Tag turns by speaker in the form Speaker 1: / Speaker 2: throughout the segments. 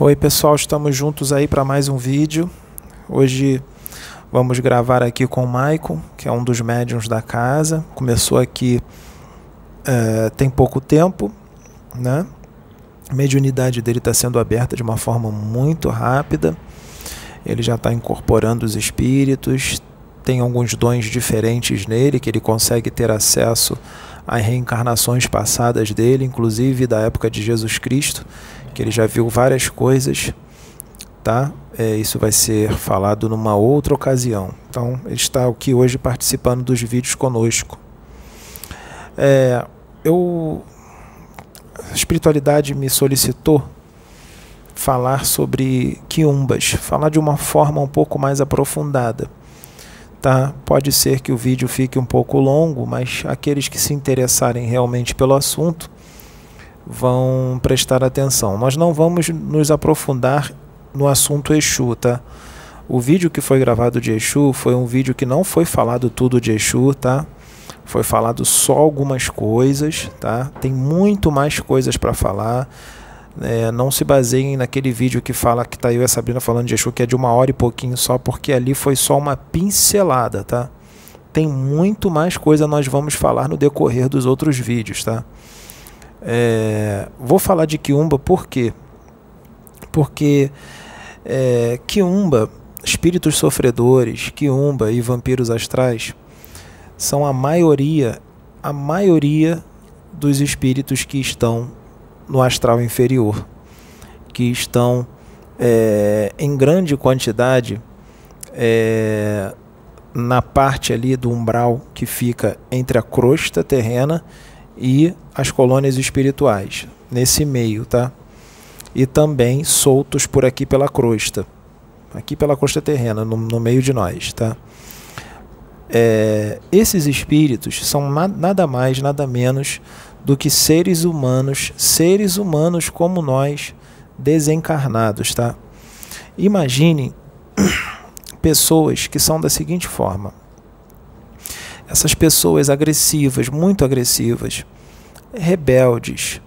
Speaker 1: Oi pessoal, estamos juntos aí para mais um vídeo. Hoje vamos gravar aqui com o Maicon, que é um dos médiums da casa. Começou aqui é, tem pouco tempo, né? A mediunidade dele está sendo aberta de uma forma muito rápida. Ele já está incorporando os espíritos, tem alguns dons diferentes nele que ele consegue ter acesso a reencarnações passadas dele, inclusive da época de Jesus Cristo que ele já viu várias coisas, tá? É, isso vai ser falado numa outra ocasião. Então, ele está aqui hoje participando dos vídeos conosco. É, eu, a espiritualidade me solicitou falar sobre quiumbas, falar de uma forma um pouco mais aprofundada. Tá? Pode ser que o vídeo fique um pouco longo, mas aqueles que se interessarem realmente pelo assunto vão prestar atenção. Nós não vamos nos aprofundar no assunto Exu, tá? O vídeo que foi gravado de Exu foi um vídeo que não foi falado tudo de Exu, tá? Foi falado só algumas coisas, tá? Tem muito mais coisas para falar. É, não se baseiem naquele vídeo que fala que tá eu e a Sabrina falando de Exu, que é de uma hora e pouquinho só, porque ali foi só uma pincelada, tá? Tem muito mais coisa nós vamos falar no decorrer dos outros vídeos, tá? É, vou falar de Kiumba por quê? Porque é, Kiumba, espíritos sofredores, Kiumba e vampiros astrais são a maioria, a maioria dos espíritos que estão no astral inferior, que estão é, em grande quantidade é, na parte ali do umbral que fica entre a crosta terrena e as colônias espirituais, nesse meio, tá? E também soltos por aqui pela crosta, aqui pela crosta terrena, no, no meio de nós, tá? É, esses espíritos são nada mais, nada menos do que seres humanos, seres humanos como nós, desencarnados, tá? Imagine pessoas que são da seguinte forma: essas pessoas agressivas, muito agressivas, rebeldes,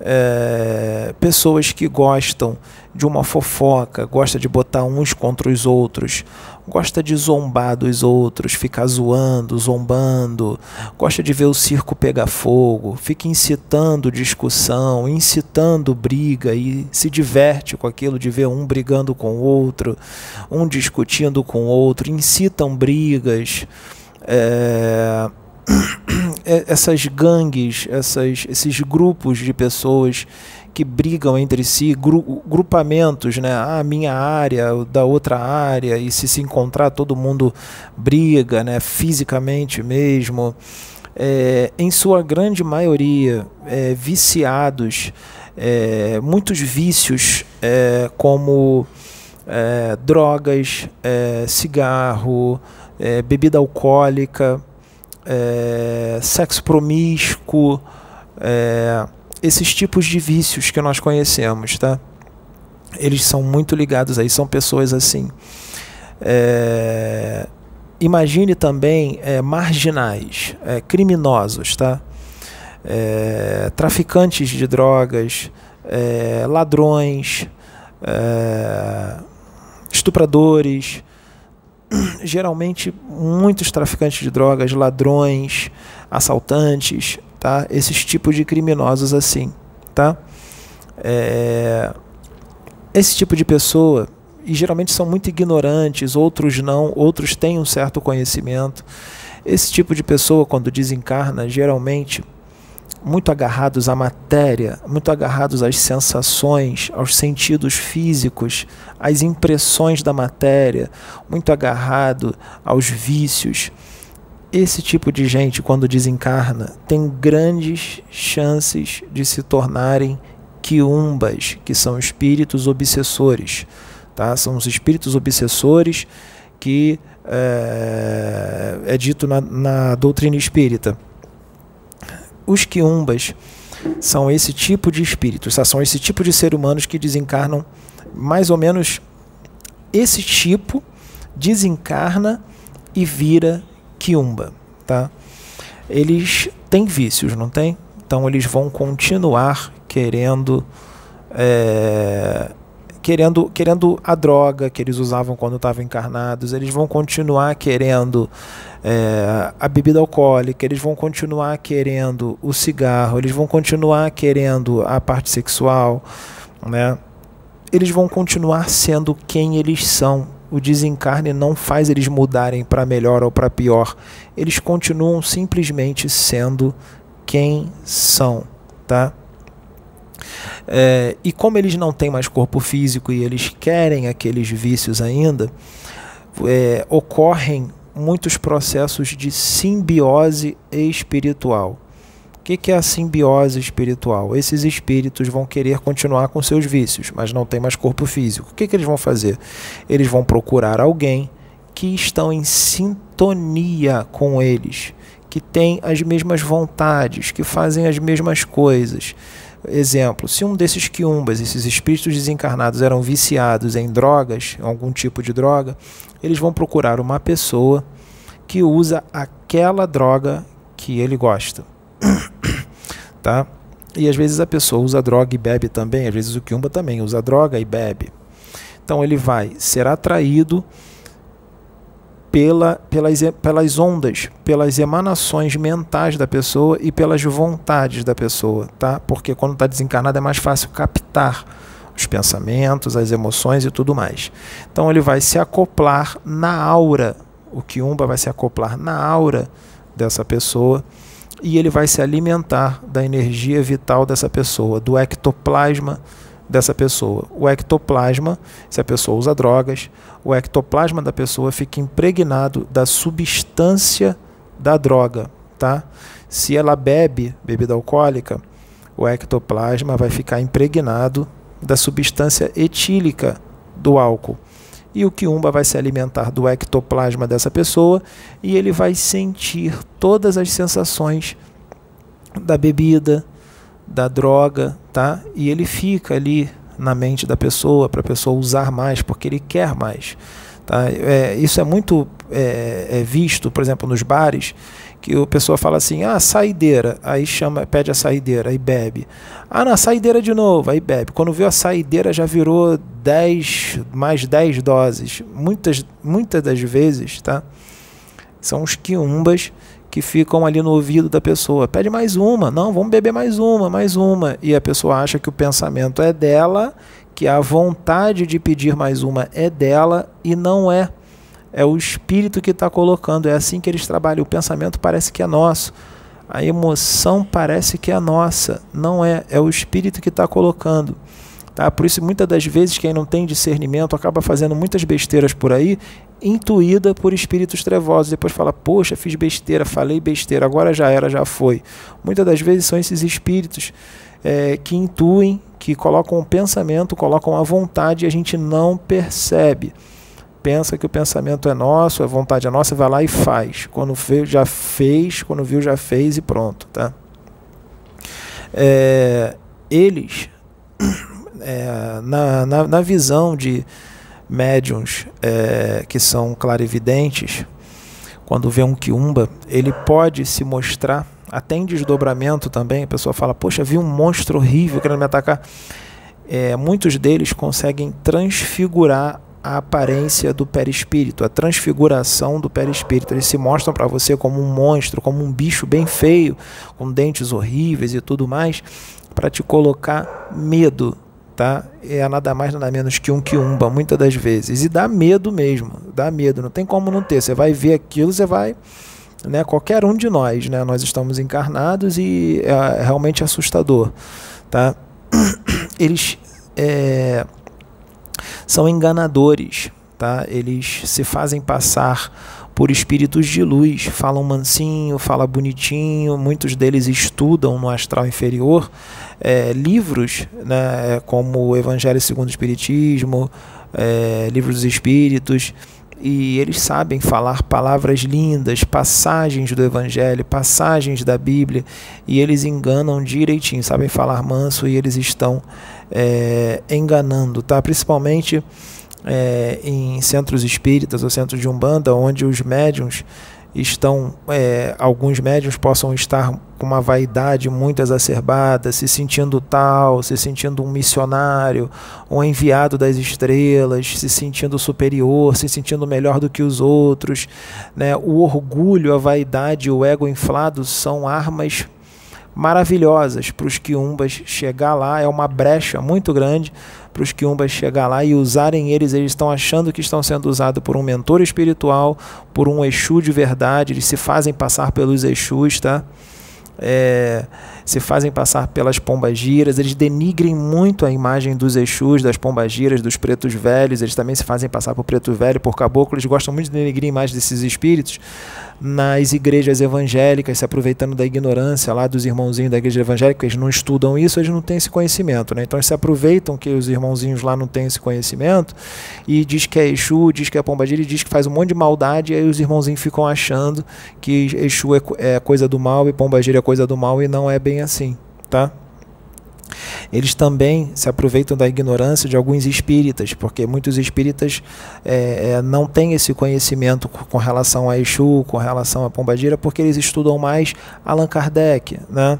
Speaker 1: é, pessoas que gostam de uma fofoca, gosta de botar uns contra os outros, gosta de zombar dos outros, ficar zoando, zombando, gosta de ver o circo pegar fogo, fica incitando discussão, incitando briga e se diverte com aquilo de ver um brigando com o outro, um discutindo com o outro, incitam brigas é, essas gangues, essas, esses grupos de pessoas que brigam entre si, gru, grupamentos, né? Ah, minha área, da outra área, e se se encontrar todo mundo briga, né? Fisicamente mesmo. É, em sua grande maioria, é, viciados, é, muitos vícios é, como é, drogas, é, cigarro, é, bebida alcoólica, é, sexo promíscuo, é, esses tipos de vícios que nós conhecemos, tá? Eles são muito ligados aí, são pessoas assim. É, imagine também é, marginais, é, criminosos, tá? Traficantes de drogas, ladrões, estupradores, geralmente muitos traficantes de drogas, ladrões, assaltantes, tá? Esses tipos de criminosos assim, tá? É... Esse tipo de pessoa e geralmente são muito ignorantes, outros não, outros têm um certo conhecimento. Esse tipo de pessoa, quando desencarna, geralmente muito agarrados à matéria, muito agarrados às sensações, aos sentidos físicos, às impressões da matéria, muito agarrado aos vícios. Esse tipo de gente, quando desencarna, tem grandes chances de se tornarem quiumbas, que são espíritos obsessores. Tá? São os espíritos obsessores que é, é dito na, na doutrina espírita os quiumbas são esse tipo de espíritos, tá? são esse tipo de ser humanos que desencarnam mais ou menos esse tipo desencarna e vira quiumba, tá? Eles têm vícios, não tem? Então eles vão continuar querendo é, querendo, querendo a droga que eles usavam quando estavam encarnados, eles vão continuar querendo é, a bebida alcoólica, eles vão continuar querendo o cigarro, eles vão continuar querendo a parte sexual, né? Eles vão continuar sendo quem eles são. O desencarne não faz eles mudarem para melhor ou para pior. Eles continuam simplesmente sendo quem são, tá? É, e como eles não têm mais corpo físico e eles querem aqueles vícios ainda, é, ocorrem muitos processos de simbiose espiritual. O que, é a simbiose espiritual? Esses espíritos vão querer continuar com seus vícios, mas não tem mais corpo físico. O que, que eles vão fazer? Eles vão procurar alguém que estão em sintonia com eles, que tem as mesmas vontades, que fazem as mesmas coisas. Exemplo, se um desses quiumbas, esses espíritos desencarnados, eram viciados em drogas, algum tipo de droga, eles vão procurar uma pessoa que usa aquela droga que ele gosta. tá? E às vezes a pessoa usa droga e bebe também, às vezes o quiumba também usa droga e bebe. Então ele vai ser atraído pela, pelas, pelas ondas, pelas emanações mentais da pessoa e pelas vontades da pessoa, tá? Porque quando está desencarnado é mais fácil captar os pensamentos, as emoções e tudo mais. Então ele vai se acoplar na aura, o Kiumba vai se acoplar na aura dessa pessoa e ele vai se alimentar da energia vital dessa pessoa, do ectoplasma dessa pessoa. O ectoplasma, se a pessoa usa drogas, o ectoplasma da pessoa fica impregnado da substância da droga, tá? Se ela bebe bebida alcoólica, o ectoplasma vai ficar impregnado da substância etílica do álcool. E o quiumba vai se alimentar do ectoplasma dessa pessoa e ele vai sentir todas as sensações da bebida, da droga, tá? E ele fica ali na mente da pessoa para a pessoa usar mais porque ele quer mais. Tá? É, isso é muito é, é visto, por exemplo, nos bares, que a pessoa fala assim, ah, saideira, aí chama, pede a saideira, aí bebe. Ah, na saideira de novo, aí bebe. Quando viu a saideira já virou 10, mais 10 doses. Muitas, muitas das vezes, tá? São os quiumbas que ficam ali no ouvido da pessoa. Pede mais uma, não, vamos beber mais uma, mais uma. E a pessoa acha que o pensamento é dela, que a vontade de pedir mais uma é dela e não é. É o espírito que está colocando. É assim que eles trabalham. O pensamento parece que é nosso. A emoção parece que é nossa. Não é. É o espírito que está colocando. Tá? Por isso, muitas das vezes, quem não tem discernimento acaba fazendo muitas besteiras por aí, intuída por espíritos trevosos. Depois fala, poxa, fiz besteira, falei besteira, agora já era, já foi. Muitas das vezes são esses espíritos é, que intuem, que colocam o pensamento, colocam a vontade e a gente não percebe. Pensa que o pensamento é nosso, a vontade é nossa, vai lá e faz. Quando veio, já fez, quando viu, já fez e pronto. Tá? É, eles é, na, na, na, visão de médiums é, que são clarividentes, quando vê um quiumba, ele pode se mostrar, até em desdobramento também, a pessoa fala, poxa, vi um monstro horrível querendo me atacar. É, muitos deles conseguem transfigurar a aparência do perispírito, a transfiguração do perispírito. Eles se mostram para você como um monstro, como um bicho bem feio, com dentes horríveis e tudo mais, para te colocar medo, tá? É nada mais nada menos que um quiumba, muitas das vezes. E dá medo mesmo, dá medo, não tem como não ter. Você vai ver aquilo, você vai, né? Qualquer um de nós, né? Nós estamos encarnados e é realmente assustador, tá? Eles é, são enganadores, tá? Eles se fazem passar por espíritos de luz, falam mansinho, fala bonitinho, muitos deles estudam no astral inferior é, livros, né, como o Evangelho segundo o Espiritismo, é, livros dos Espíritos, e eles sabem falar palavras lindas, passagens do Evangelho, passagens da Bíblia, e eles enganam direitinho, sabem falar manso e eles estão é, enganando, tá? Principalmente é, em centros espíritas ou centros de umbanda, onde os médiums estão é, alguns médiums possam estar com uma vaidade muito exacerbada, se sentindo tal, se sentindo um missionário, um enviado das estrelas, se sentindo superior, se sentindo melhor do que os outros, né? O orgulho, a vaidade, o ego inflado são armas maravilhosas para os quiumbas chegar lá, é uma brecha muito grande para os quiumbas chegar lá e usarem eles, eles estão achando que estão sendo usados por um mentor espiritual, por um Exu de verdade, eles se fazem passar pelos Exus, tá? É, se fazem passar pelas pombagiras, eles denigrem muito a imagem dos Exus, das pombagiras, dos pretos velhos, eles também se fazem passar por preto velho, por caboclo, eles gostam muito de denigrir a imagem desses espíritos nas igrejas evangélicas, se aproveitando da ignorância lá dos irmãozinhos da igreja evangélica, eles não estudam isso, eles não têm esse conhecimento, né? Então eles se aproveitam que os irmãozinhos lá não têm esse conhecimento e diz que é Exu, diz que é pombagira e diz que faz um monte de maldade e aí os irmãozinhos ficam achando que Exu é, é coisa do mal e pombagira é coisa do mal e não é bem bem assim, tá? Eles também se aproveitam da ignorância de alguns espíritas, porque muitos espíritas é, é, não têm esse conhecimento com relação a Exu, com relação a Pombagira, porque eles estudam mais Allan Kardec, né?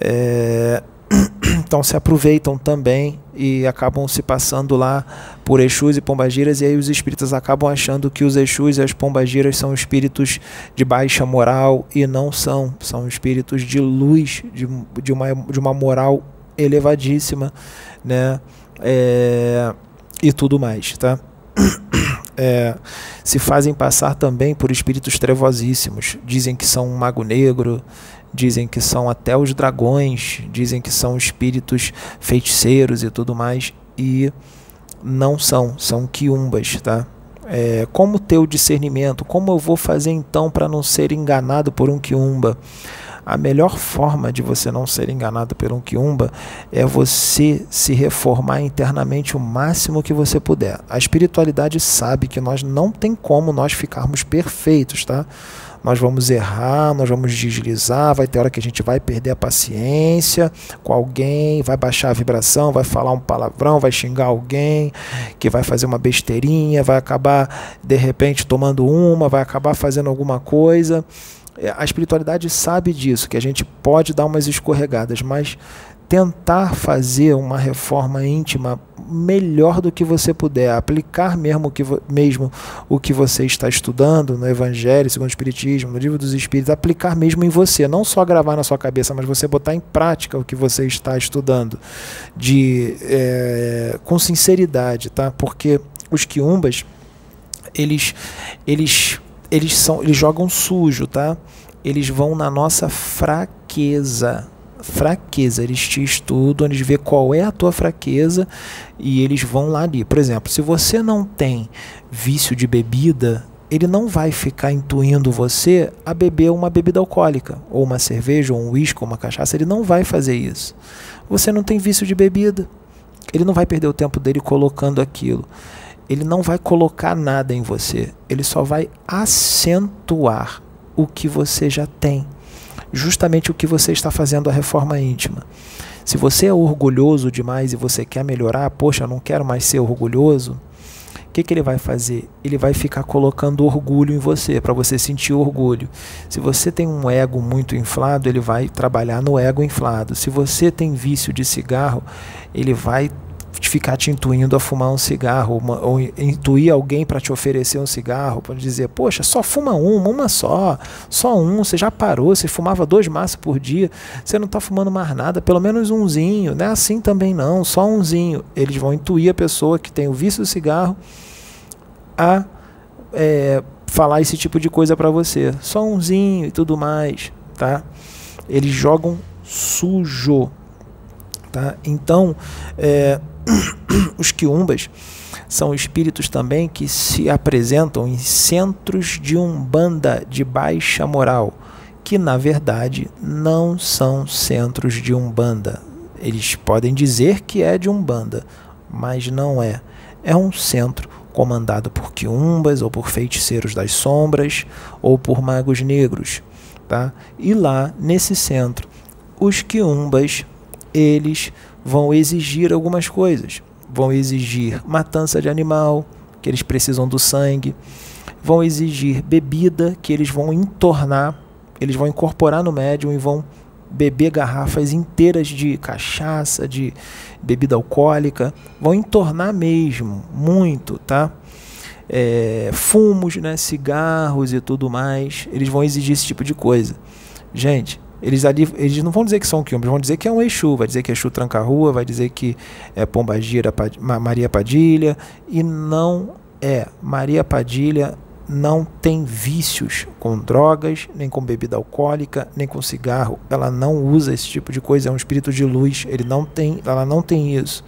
Speaker 1: É, então se aproveitam também e acabam se passando lá por Exus e Pombagiras, e aí os espíritas acabam achando que os Exus e as Pombagiras são espíritos de baixa moral, e não são, são espíritos de luz, de, de, uma, de uma moral elevadíssima, né? É, e tudo mais, tá? É, se fazem passar também por espíritos trevosíssimos. Dizem que são um mago negro, dizem que são até os dragões, dizem que são espíritos feiticeiros e tudo mais, e não são, são quiumbas, tá? É, como ter o discernimento? Como eu vou fazer então para não ser enganado por um quiumba? A melhor forma de você não ser enganado por um quiumba é você se reformar internamente o máximo que você puder. A espiritualidade sabe que nós não tem como nós ficarmos perfeitos, tá? Nós vamos errar, nós vamos deslizar, vai ter hora que a gente vai perder a paciência com alguém, vai baixar a vibração, vai falar um palavrão, vai xingar alguém, que vai fazer uma besteirinha, vai acabar de repente tomando uma, vai acabar fazendo alguma coisa. É, a espiritualidade sabe disso, que a gente pode dar umas escorregadas, mas tentar fazer uma reforma íntima melhor do que você puder, aplicar mesmo, que, mesmo o que você está estudando no Evangelho, segundo o Espiritismo, no Livro dos Espíritos, aplicar mesmo em você, não só gravar na sua cabeça, mas você botar em prática o que você está estudando, de é, com sinceridade, tá? Porque os quiumbas, eles, eles, eles são, eles jogam sujo, tá? Eles vão na nossa fraqueza fraqueza. Eles te estudam, eles vê qual é a tua fraqueza e eles vão lá ali. Por exemplo, se você não tem vício de bebida, ele não vai ficar intuindo você a beber uma bebida alcoólica, ou uma cerveja, ou um uísque, ou uma cachaça. Ele não vai fazer isso. Você não tem vício de bebida. Ele não vai perder o tempo dele colocando aquilo. Ele não vai colocar nada em você. Ele só vai acentuar o que você já tem justamente o que você está fazendo a reforma íntima. Se você é orgulhoso demais e você quer melhorar, poxa, não quero mais ser orgulhoso, o que, que ele vai fazer? Ele vai ficar colocando orgulho em você, para você sentir orgulho. Se você tem um ego muito inflado, ele vai trabalhar no ego inflado. Se você tem vício de cigarro, ele vai ficar te intuindo a fumar um cigarro, uma, ou intuir alguém para te oferecer um cigarro, para dizer, poxa, só fuma uma, uma só, só um, você já parou, você fumava dois maços por dia, você não está fumando mais nada, pelo menos umzinho, não é assim também não, só umzinho. Eles vão intuir a pessoa que tem o vício do cigarro a é, falar esse tipo de coisa para você, só umzinho e tudo mais, tá? Eles jogam sujo, tá? Então, é, os quiumbas são espíritos também que se apresentam em centros de umbanda de baixa moral, que na verdade não são centros de umbanda. Eles podem dizer que é de umbanda, mas não é. É um centro comandado por quiumbas ou por feiticeiros das sombras ou por magos negros, tá? E lá nesse centro, os quiumbas eles vão exigir algumas coisas. Vão exigir matança de animal, que eles precisam do sangue. vão exigir bebida que eles vão entornar, eles vão incorporar no médium e vão beber garrafas inteiras de cachaça, de bebida alcoólica, vão entornar mesmo, muito, tá? É, fumos, né, cigarros e tudo mais, eles vão exigir esse tipo de coisa. Gente, eles ali, eles não vão dizer que são quiumbas, vão dizer que é um Exu, vai dizer que é Exu Tranca-Rua, vai dizer que é Pombagira, Maria Padilha, e não é. Maria Padilha não tem vícios com drogas, nem com bebida alcoólica, nem com cigarro. Ela não usa esse tipo de coisa, é um espírito de luz, ele não tem, ela não tem isso.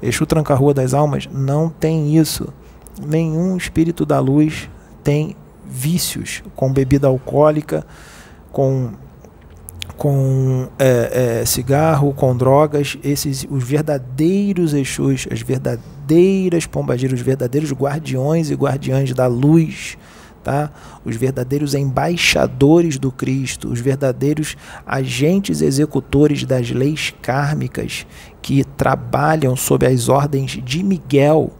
Speaker 1: Exu Tranca-Rua das Almas não tem isso. Nenhum espírito da luz tem vícios com bebida alcoólica, com com é, é, cigarro, com drogas, esses os verdadeiros Exus, as verdadeiras pombagiras, os verdadeiros guardiões e guardiãs da luz, tá? Os verdadeiros embaixadores do Cristo, os verdadeiros agentes executores das leis kármicas que trabalham sob as ordens de Miguel,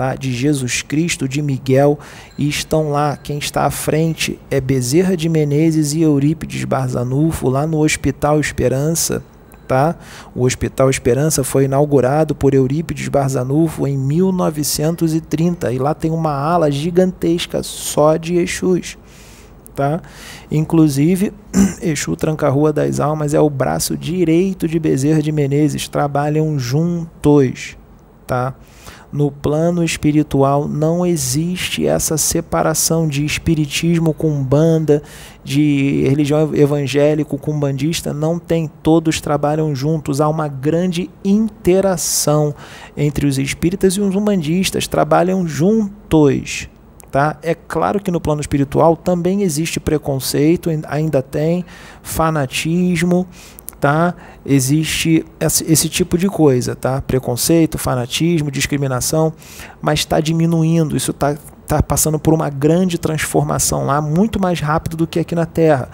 Speaker 1: tá? de Jesus Cristo, de Miguel, e estão lá. Quem está à frente é Bezerra de Menezes e Eurípides Barzanufo, lá no Hospital Esperança. Tá? O Hospital Esperança foi inaugurado por Eurípides Barzanufo em 1930 e lá tem uma ala gigantesca só de Exus. Tá? Inclusive, Exu Tranca-Rua das Almas é o braço direito de Bezerra de Menezes, trabalham juntos. Tá? No plano espiritual não existe essa separação de espiritismo com banda, de religião evangélico com bandista, não tem, todos trabalham juntos, há uma grande interação entre os espíritas e os umbandistas, trabalham juntos. Tá? É claro que no plano espiritual também existe preconceito, ainda tem fanatismo, tá? Existe esse tipo de coisa, tá? Preconceito, fanatismo, discriminação, mas está diminuindo. Isso está tá passando por uma grande transformação lá, muito mais rápido do que aqui na Terra.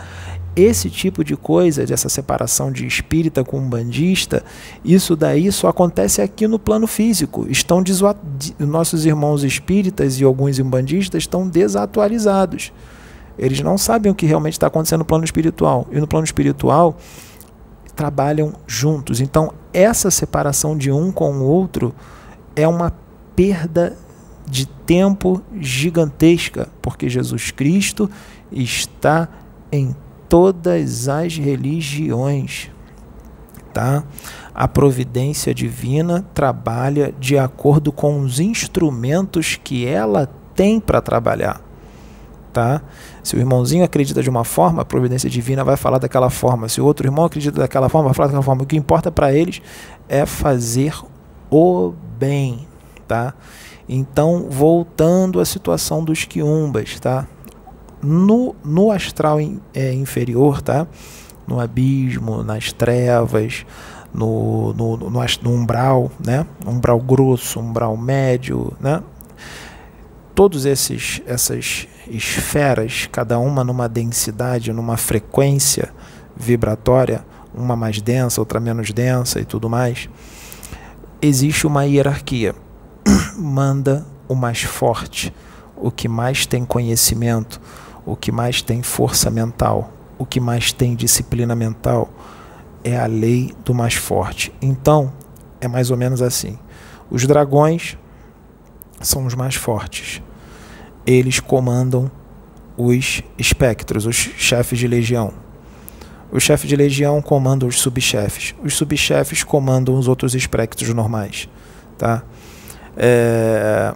Speaker 1: Esse tipo de coisa, dessa separação de espírita com bandista, isso daí só acontece aqui no plano físico. Estão nossos irmãos espíritas e alguns umbandistas estão desatualizados. Eles não sabem o que realmente está acontecendo no plano espiritual. E no plano espiritual, trabalham juntos. Então, essa separação de um com o outro é uma perda de tempo gigantesca, porque Jesus Cristo está em todas as religiões. Tá? A providência divina trabalha de acordo com os instrumentos que ela tem para trabalhar tá? Se o irmãozinho acredita de uma forma, a providência divina vai falar daquela forma. Se o outro irmão acredita daquela forma, vai falar daquela forma. O que importa para eles é fazer o bem, tá? Então, voltando à situação dos quiumbas, tá? No, no astral in, é, inferior, tá? No abismo, nas trevas, no, no, no, no umbral, né? Umbral grosso, umbral médio, né? Todos esses essas esferas, cada uma numa densidade, numa frequência vibratória, uma mais densa, outra menos densa e tudo mais, existe uma hierarquia. Manda o mais forte, o que mais tem conhecimento, o que mais tem força mental, o que mais tem disciplina mental, é a lei do mais forte. Então, é mais ou menos assim. Os dragões são os mais fortes. Eles comandam os espectros, os chefes de legião. O chefe de legião comanda os subchefes. Os subchefes comandam os outros espectros normais. Tá? É...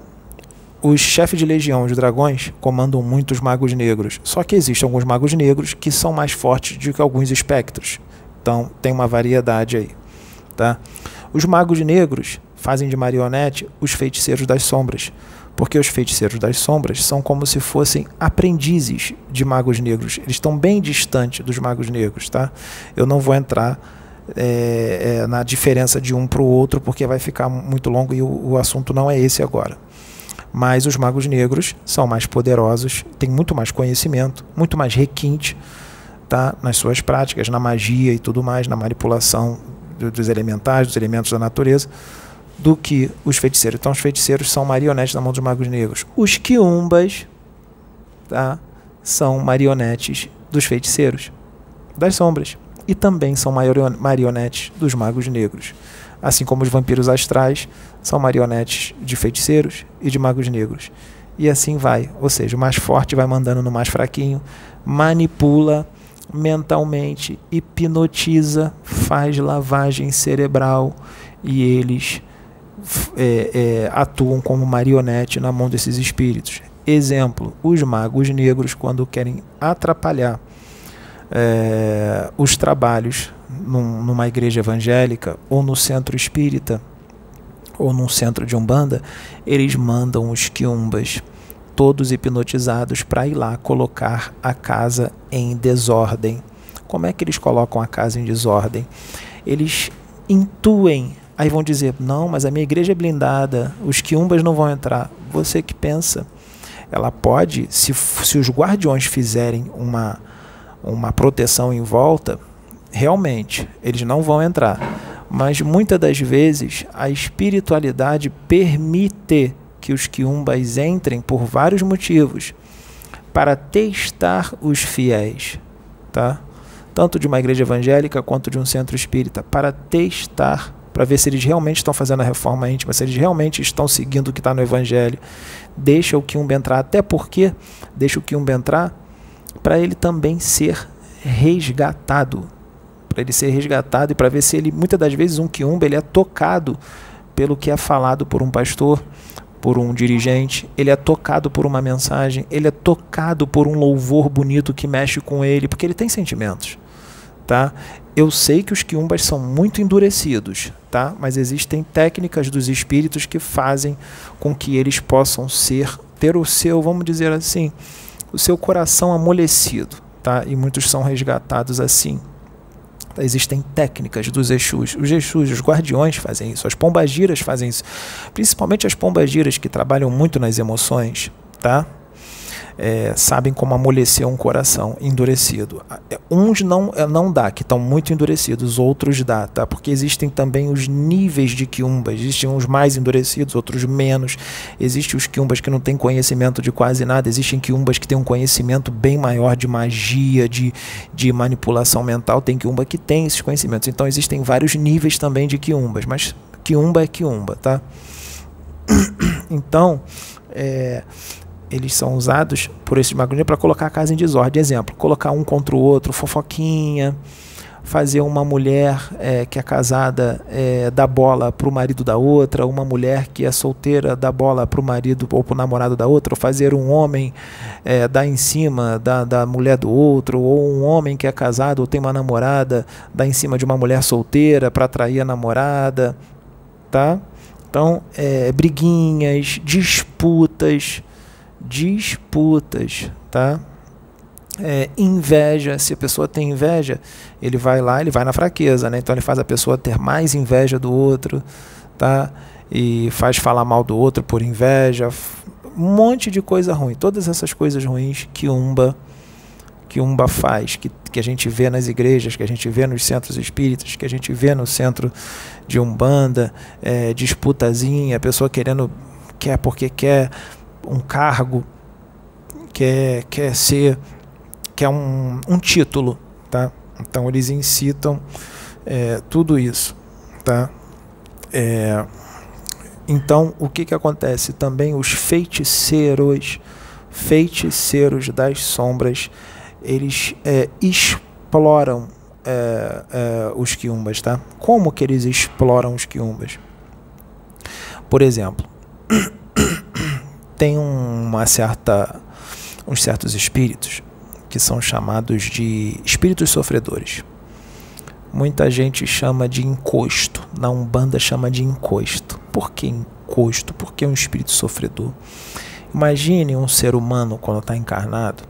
Speaker 1: Os chefes de legião, os dragões, comandam muitos magos negros. Só que existem alguns magos negros que são mais fortes do que alguns espectros. Então tem uma variedade aí. Tá? Os magos negros fazem de marionete os feiticeiros das sombras porque os feiticeiros das sombras são como se fossem aprendizes de magos negros. Eles estão bem distantes dos magos negros, tá? Eu não vou entrar é, é, na diferença de um para o outro, porque vai ficar muito longo e o, o assunto não é esse agora. Mas os magos negros são mais poderosos, têm muito mais conhecimento, muito mais requinte tá? nas suas práticas, na magia e tudo mais, na manipulação dos elementais, dos elementos da natureza do que os feiticeiros. Então, os feiticeiros são marionetes na mão dos magos negros. Os quiumbas tá? são marionetes dos feiticeiros, das sombras, e também são marionetes dos magos negros. Assim como os vampiros astrais são marionetes de feiticeiros e de magos negros. E assim vai. Ou seja, o mais forte vai mandando no mais fraquinho, manipula mentalmente, hipnotiza, faz lavagem cerebral e eles é, é, atuam como marionete na mão desses espíritos. Exemplo: os magos negros, quando querem atrapalhar é, os trabalhos num, numa igreja evangélica ou no centro espírita ou num centro de umbanda, eles mandam os quiumbas todos hipnotizados para ir lá colocar a casa em desordem. Como é que eles colocam a casa em desordem? Eles intuem, aí vão dizer: não, mas a minha igreja é blindada, os quiumbas não vão entrar. Você que pensa, ela pode, se, se os guardiões fizerem uma, uma proteção em volta, realmente eles não vão entrar. Mas muitas das vezes a espiritualidade permite que os quiumbas entrem por vários motivos para testar os fiéis, tá? Tanto de uma igreja evangélica quanto de um centro espírita, para testar, para ver se eles realmente estão fazendo a reforma íntima, se eles realmente estão seguindo o que está no evangelho. Deixa o quiumba entrar, até porque deixa o quiumba entrar para ele também ser resgatado, para ele ser resgatado e para ver se ele, muitas das vezes, um quiumba ele é tocado pelo que é falado por um pastor, por um dirigente, ele é tocado por uma mensagem, ele é tocado por um louvor bonito que mexe com ele, porque ele tem sentimentos, tá? Eu sei que os quiumbas são muito endurecidos, tá? Mas existem técnicas dos espíritos que fazem com que eles possam ser ter o seu, vamos dizer assim, o seu coração amolecido, tá? E muitos são resgatados assim. Existem técnicas dos Exus. Os Exus, os guardiões fazem isso, as pombagiras fazem isso. Principalmente as pombagiras que trabalham muito nas emoções, tá? É, sabem como amolecer um coração endurecido. Uns não, é, não dá, que estão muito endurecidos, outros dá, tá? Porque existem também os níveis de quiumba, existem uns mais endurecidos, outros menos. Existem os quiumbas que não têm conhecimento de quase nada, existem quiumbas que têm um conhecimento bem maior de magia, de, de manipulação mental, tem quiumba que tem esses conhecimentos. Então existem vários níveis também de quiumbas, mas quiumba é quiumba, tá? Então, é, eles são usados por esses magoninhos para colocar a casa em desordem. Exemplo, colocar um contra o outro, fofoquinha, fazer uma mulher é, que é casada é, dar bola para o marido da outra, uma mulher que é solteira dar bola para o marido ou para o namorado da outra, ou fazer um homem é, dar em cima da, da mulher do outro, ou um homem que é casado ou tem uma namorada dar em cima de uma mulher solteira para atrair a namorada, tá? Então, é, briguinhas, disputas, disputas, tá? É, inveja, se a pessoa tem inveja, ele vai lá, ele vai na fraqueza, né? Então ele faz a pessoa ter mais inveja do outro, tá? E faz falar mal do outro por inveja, um monte de coisa ruim. Todas essas coisas ruins que Umba que Umba faz, que, que a gente vê nas igrejas, que a gente vê nos centros espíritas, que a gente vê no centro de Umbanda, é, disputazinha, a pessoa querendo, quer porque quer, um cargo, quer, quer ser, quer um, um título, tá? Então eles incitam é, tudo isso, tá? É, então o que que acontece? Também os feiticeiros, feiticeiros das sombras, eles é, exploram é, é, os quiumbas, tá? Como que eles exploram os quiumbas? Por exemplo, tem uma certa, uns certos espíritos que são chamados de espíritos sofredores. Muita gente chama de encosto, na Umbanda chama de encosto. Por que encosto? Porque é um espírito sofredor. Imagine um ser humano quando está encarnado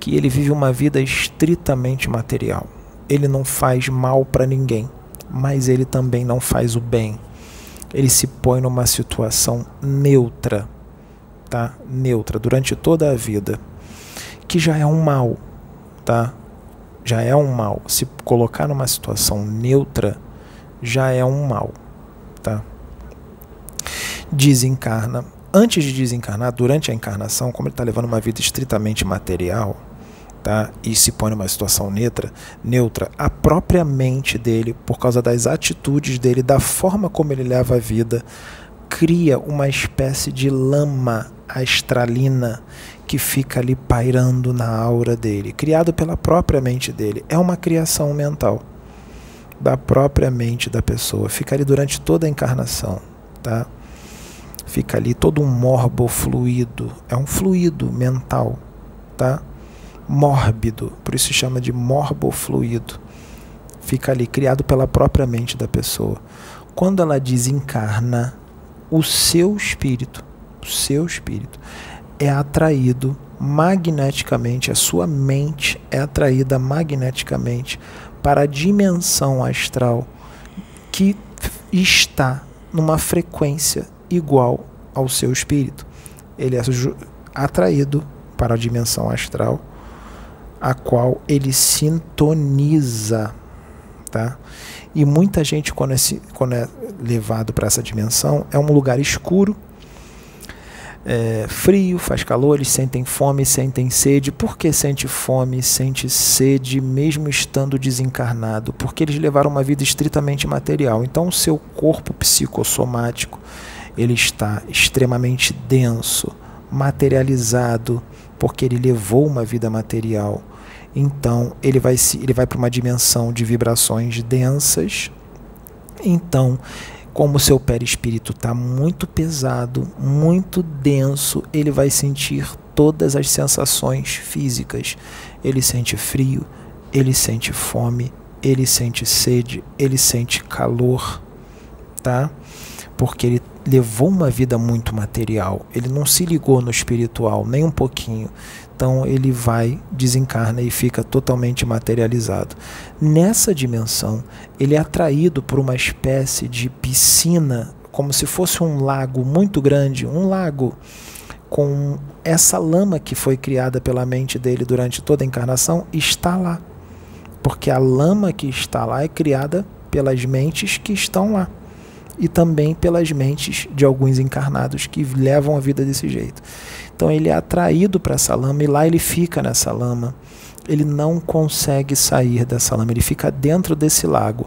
Speaker 1: que ele vive uma vida estritamente material. Ele não faz mal para ninguém, mas ele também não faz o bem. Ele se põe numa situação neutra tá? Neutra durante toda a vida, que já é um mal, tá? Já é um mal. Se colocar numa situação neutra, já é um mal, tá? Desencarna antes de desencarnar, durante a encarnação, como ele está levando uma vida estritamente material, tá? e se põe numa situação neutra, neutra, a própria mente dele, por causa das atitudes dele, da forma como ele leva a vida, cria uma espécie de lama astralina que fica ali pairando na aura dele, criado pela própria mente dele. É uma criação mental da própria mente da pessoa. Fica ali durante toda a encarnação, tá? Fica ali todo um morbo fluido, é um fluido mental, tá? Mórbido, por isso se chama de morbo fluido. Fica ali criado pela própria mente da pessoa. Quando ela desencarna, o seu espírito, seu espírito é atraído magneticamente, a sua mente é atraída magneticamente para a dimensão astral que está numa frequência igual ao seu espírito. Ele é atraído para a dimensão astral a qual ele sintoniza, tá? E muita gente quando é, quando é levado para essa dimensão é um lugar escuro é, frio, faz calor, eles sentem fome, sentem sede. Por que sente fome, sente sede, mesmo estando desencarnado? Porque eles levaram uma vida estritamente material. Então, o seu corpo psicossomático ele está extremamente denso, materializado, porque ele levou uma vida material. Então, ele vai, ele vai para uma dimensão de vibrações densas. Então, como o seu perispírito está muito pesado, muito denso, ele vai sentir todas as sensações físicas. Ele sente frio, ele sente fome, ele sente sede, ele sente calor, tá? Porque ele levou uma vida muito material, ele não se ligou no espiritual nem um pouquinho então ele vai, desencarna e fica totalmente materializado. Nessa dimensão, ele é atraído por uma espécie de piscina, como se fosse um lago muito grande, um lago com essa lama que foi criada pela mente dele durante toda a encarnação está lá. Porque a lama que está lá é criada pelas mentes que estão lá e também pelas mentes de alguns encarnados que levam a vida desse jeito. Então ele é atraído para essa lama e lá ele fica nessa lama. Ele não consegue sair dessa lama, ele fica dentro desse lago.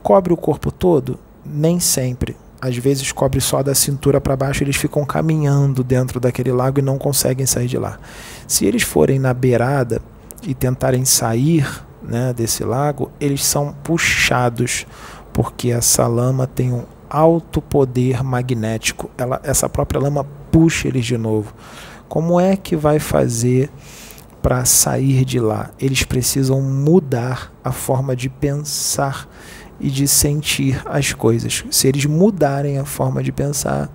Speaker 1: Cobre o corpo todo? Nem sempre. Às vezes cobre só da cintura para baixo, eles ficam caminhando dentro daquele lago e não conseguem sair de lá. Se eles forem na beirada e tentarem sair né, desse lago, eles são puxados, porque essa lama tem um alto poder magnético. Ela, essa própria lama puxa eles de novo. Como é que vai fazer para sair de lá? Eles precisam mudar a forma de pensar e de sentir as coisas. Se eles mudarem a forma de pensar,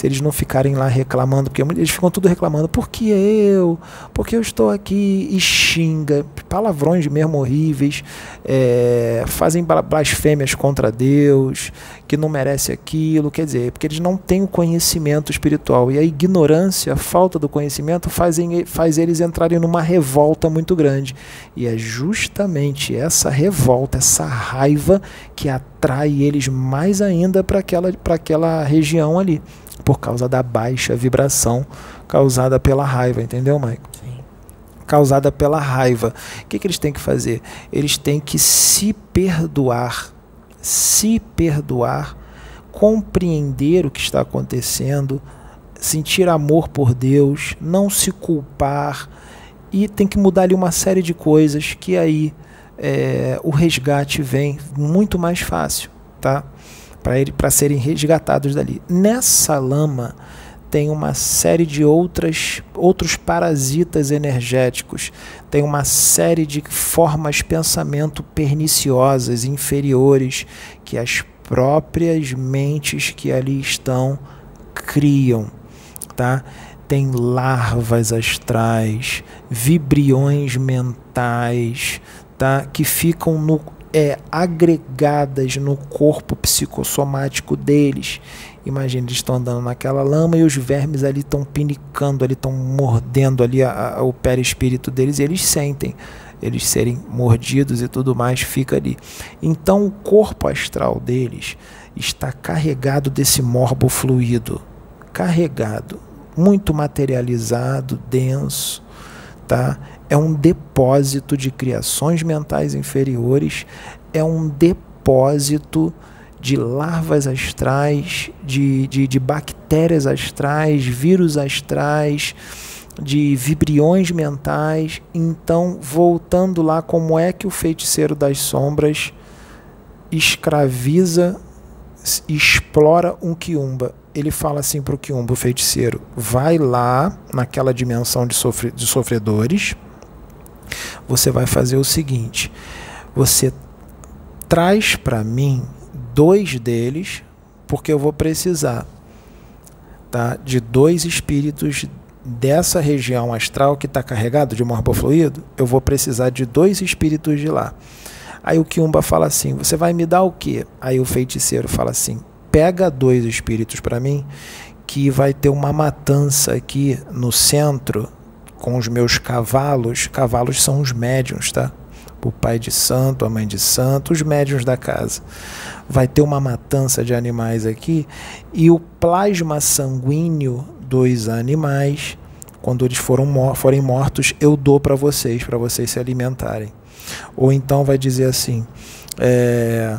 Speaker 1: se eles não ficarem lá reclamando, porque eles ficam tudo reclamando, por que eu? Porque eu estou aqui e xinga, palavrões mesmo horríveis, é, fazem blasfêmias contra Deus, que não merece aquilo, quer dizer, porque eles não têm o conhecimento espiritual e a ignorância, a falta do conhecimento fazem, faz eles entrarem numa revolta muito grande. E é justamente essa revolta, essa raiva que atrai eles mais ainda para aquela, aquela região ali por causa da baixa vibração causada pela raiva, entendeu, Maico? Sim. Causada pela raiva. O que, que eles têm que fazer? Eles têm que se perdoar, se perdoar, compreender o que está acontecendo, sentir amor por Deus, não se culpar e tem que mudar ali uma série de coisas que aí é, o resgate vem muito mais fácil, tá? Para serem resgatados dali. Nessa lama tem uma série de outras outros parasitas energéticos, tem uma série de formas pensamento perniciosas, inferiores que as próprias mentes que ali estão criam, tá? Tem larvas astrais, vibriões mentais, tá? Que ficam no é, agregadas no corpo psicossomático deles. Imagina, eles estão andando naquela lama e os vermes ali estão pinicando, ali estão mordendo ali a, a, o perispírito deles e eles sentem eles serem mordidos e tudo mais, fica ali. Então o corpo astral deles está carregado desse morbo fluido, carregado, muito materializado, denso, tá? É um depósito de criações mentais inferiores, é um depósito de larvas astrais, de, de, de bactérias astrais, vírus astrais, de vibriões mentais. Então, voltando lá, como é que o feiticeiro das sombras escraviza, explora um quiumba? Ele fala assim para o quiumba, o feiticeiro: vai lá naquela dimensão de, sofre, de sofredores, você vai fazer o seguinte: você traz para mim dois deles, porque eu vou precisar tá, de dois espíritos dessa região astral que está carregado de morbofluido, eu vou precisar de dois espíritos de lá. Aí o Kiumba fala assim: Você vai me dar o quê? Aí o feiticeiro fala assim: Pega dois espíritos para mim, que vai ter uma matança aqui no centro com os meus cavalos. Cavalos são os médiums, tá? O pai de santo, a mãe de santo, os médiums da casa. Vai ter uma matança de animais aqui e o plasma sanguíneo dos animais, quando eles foram forem mortos, eu dou para vocês, para vocês se alimentarem. Ou então vai dizer assim: é,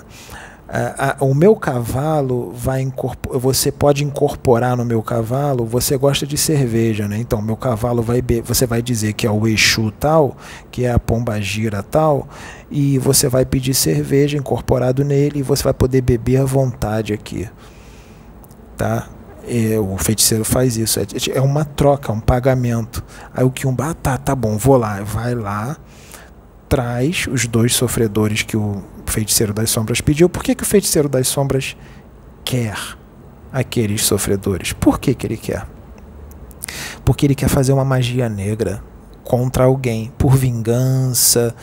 Speaker 1: a, a, o meu cavalo vai incorporar, você pode incorporar no meu cavalo, você gosta de cerveja, né? Então, meu cavalo vai você vai dizer que é o Exu tal, que é a pomba gira tal, e você vai pedir cerveja incorporado nele e você vai poder beber à vontade aqui. Tá? É, o feiticeiro faz isso. É, é uma troca, um pagamento. Aí o Kiumba, ah, tá, tá bom, vou lá. Vai lá, traz os dois sofredores que o feiticeiro das sombras pediu. Por que, que o feiticeiro das sombras quer aqueles sofredores? Por que, que ele quer? Porque ele quer fazer uma magia negra contra alguém, por vingança,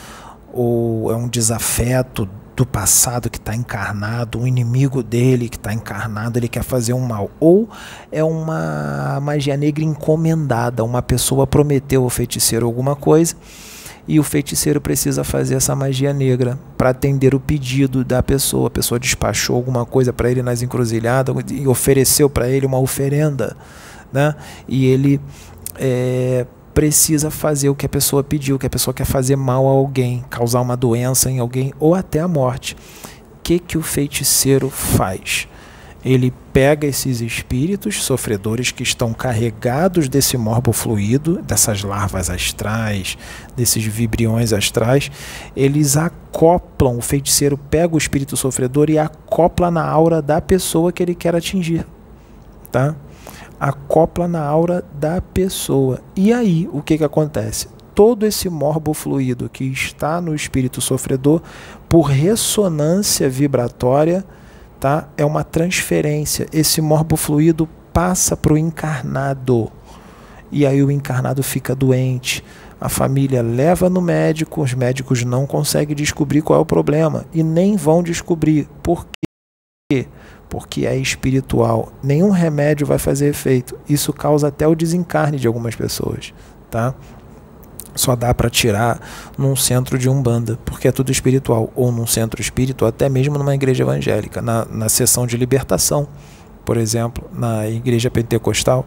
Speaker 1: ou é um desafeto do passado que está encarnado, um inimigo dele que está encarnado, ele quer fazer um mal. Ou é uma magia negra encomendada, uma pessoa prometeu ao feiticeiro alguma coisa e o feiticeiro precisa fazer essa magia negra para atender o pedido da pessoa. A pessoa despachou alguma coisa para ele nas encruzilhadas e ofereceu para ele uma oferenda, né? E ele é, precisa fazer o que a pessoa pediu, que a pessoa quer fazer mal a alguém, causar uma doença em alguém ou até a morte. O que, que o feiticeiro faz? Ele pega esses espíritos sofredores que estão carregados desse morbo fluido, dessas larvas astrais, desses vibriões astrais, eles acoplam, o feiticeiro pega o espírito sofredor e acopla na aura da pessoa que ele quer atingir. Tá? acopla na aura da pessoa. E aí, o que, que acontece? Todo esse morbo fluido que está no espírito sofredor, por ressonância vibratória, tá? é uma transferência. Esse morbo fluido passa para o encarnado. E aí o encarnado fica doente. A família leva no médico, os médicos não conseguem descobrir qual é o problema e nem vão descobrir. Por quê? porque é espiritual. Nenhum remédio vai fazer efeito. Isso causa até o desencarne de algumas pessoas, tá? Só dá para tirar num centro de umbanda, porque é tudo espiritual, ou num centro espírita, até mesmo numa igreja evangélica, na, na sessão de libertação, por exemplo, na igreja pentecostal,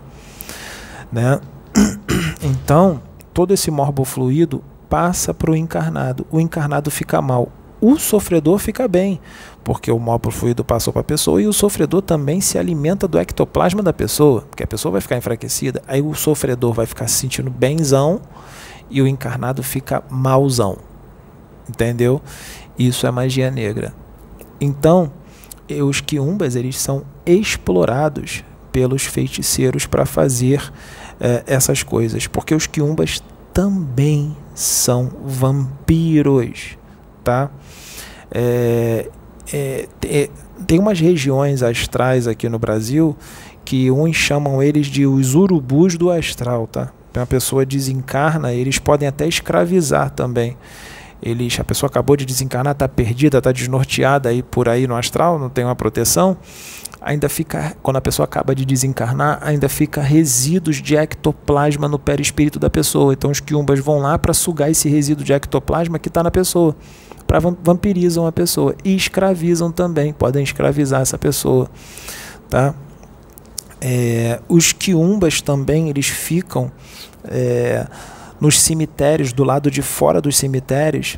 Speaker 1: né? Então, todo esse morbo fluido passa para o encarnado. O encarnado fica mal o sofredor fica bem, porque o módulo fluido passou para a pessoa e o sofredor também se alimenta do ectoplasma da pessoa, porque a pessoa vai ficar enfraquecida, aí o sofredor vai ficar se sentindo benzão e o encarnado fica mauzão. Entendeu? Isso é magia negra. Então, os quiumbas eles são explorados pelos feiticeiros para fazer eh, essas coisas, porque os quiumbas também são vampiros tá? É, é, tem umas regiões astrais aqui no Brasil que uns chamam eles de os urubus do astral, tá? Uma pessoa desencarna, eles podem até escravizar também. Eles, a pessoa acabou de desencarnar, está perdida, está desnorteada aí por aí no astral, não tem uma proteção ainda fica, quando a pessoa acaba de desencarnar, ainda fica resíduos de ectoplasma no perispírito da pessoa. Então os quiumbas vão lá para sugar esse resíduo de ectoplasma que está na pessoa, para vampirizam a pessoa e escravizam também, podem escravizar essa pessoa, tá? É, os quiumbas também eles ficam é, nos cemitérios, do lado de fora dos cemitérios,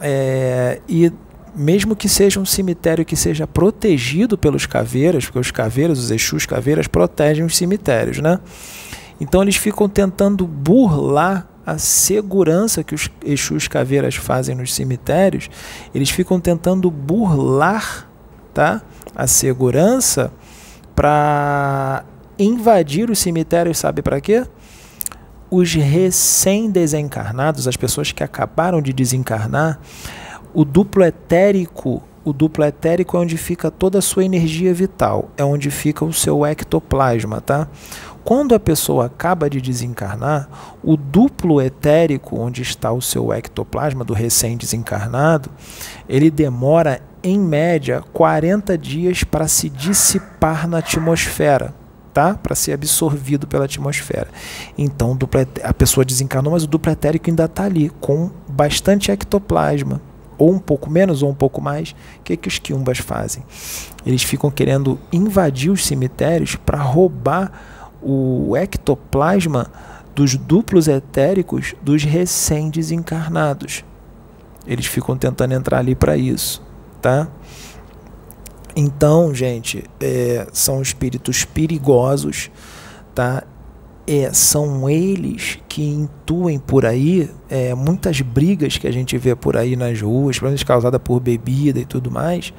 Speaker 1: é, e mesmo que seja um cemitério que seja protegido pelos caveiras, porque os caveiras, os Exus caveiras, protegem os cemitérios, né? Então eles ficam tentando burlar a segurança que os Exus caveiras fazem nos cemitérios, eles ficam tentando burlar tá, a segurança para invadir os cemitérios, sabe para quê? Os recém-desencarnados, as pessoas que acabaram de desencarnar, o duplo etérico, o duplo etérico é onde fica toda a sua energia vital, é onde fica o seu ectoplasma, tá? Quando a pessoa acaba de desencarnar, o duplo etérico, onde está o seu ectoplasma do recém-desencarnado, ele demora em média 40 dias para se dissipar na atmosfera. Tá? Para ser absorvido pela atmosfera. Então a pessoa desencarnou, mas o duplo etérico ainda está ali, com bastante ectoplasma, ou um pouco menos ou um pouco mais. O que, que os quiumbas fazem? Eles ficam querendo invadir os cemitérios para roubar o ectoplasma dos duplos etéricos dos recém-desencarnados. Eles ficam tentando entrar ali para isso, tá? Então, gente, é, são espíritos perigosos, tá? É, são eles que intuem por aí é, muitas brigas que a gente vê por aí nas ruas, principalmente causadas por bebida e tudo mais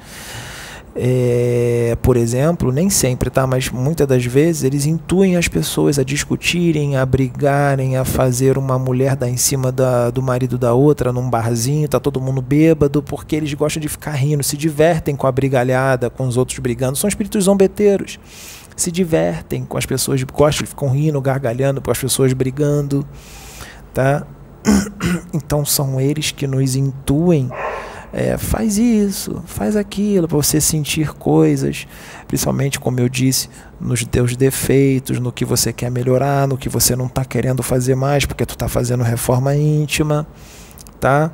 Speaker 1: é, por exemplo, nem sempre, tá? Mas muitas das vezes eles intuem as pessoas a discutirem, a brigarem, a fazer uma mulher dar em cima da, do marido da outra num barzinho, tá todo mundo bêbado, porque eles gostam de ficar rindo, se divertem com a brigalhada, com os outros brigando. São espíritos zombeteiros. Se divertem com as pessoas, gostam, ficam rindo, gargalhando com as pessoas brigando, tá? Então são eles que nos intuem é, faz isso, faz aquilo, para você sentir coisas, principalmente, como eu disse, nos teus defeitos, no que você quer melhorar, no que você não está querendo fazer mais, porque tu está fazendo reforma íntima, tá?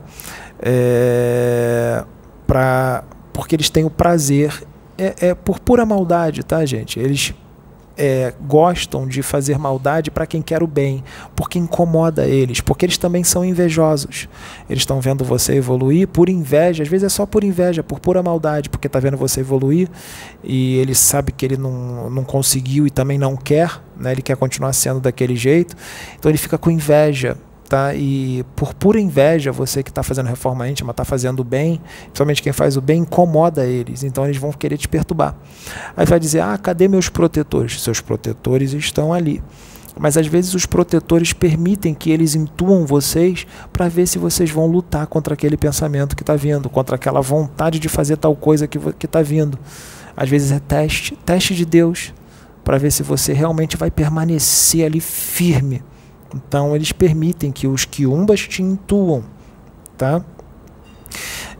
Speaker 1: É, pra, porque eles têm o prazer, é, é por pura maldade, tá, gente? Eles é, gostam de fazer maldade para quem quer o bem, porque incomoda eles, porque eles também são invejosos. Eles estão vendo você evoluir por inveja, às vezes é só por inveja, por pura maldade, porque está vendo você evoluir e ele sabe que ele não, não conseguiu e também não quer, né? ele quer continuar sendo daquele jeito, então ele fica com inveja tá? E por pura inveja, você que está fazendo reforma íntima, está fazendo bem, principalmente quem faz o bem, incomoda eles. Então eles vão querer te perturbar. Aí vai dizer: ah, cadê meus protetores? Seus protetores estão ali. Mas às vezes os protetores permitem que eles intuam vocês para ver se vocês vão lutar contra aquele pensamento que está vindo, contra aquela vontade de fazer tal coisa que está vindo. Às vezes é teste, teste de Deus, para ver se você realmente vai permanecer ali firme então eles permitem que os quiumbas te intuam, tá?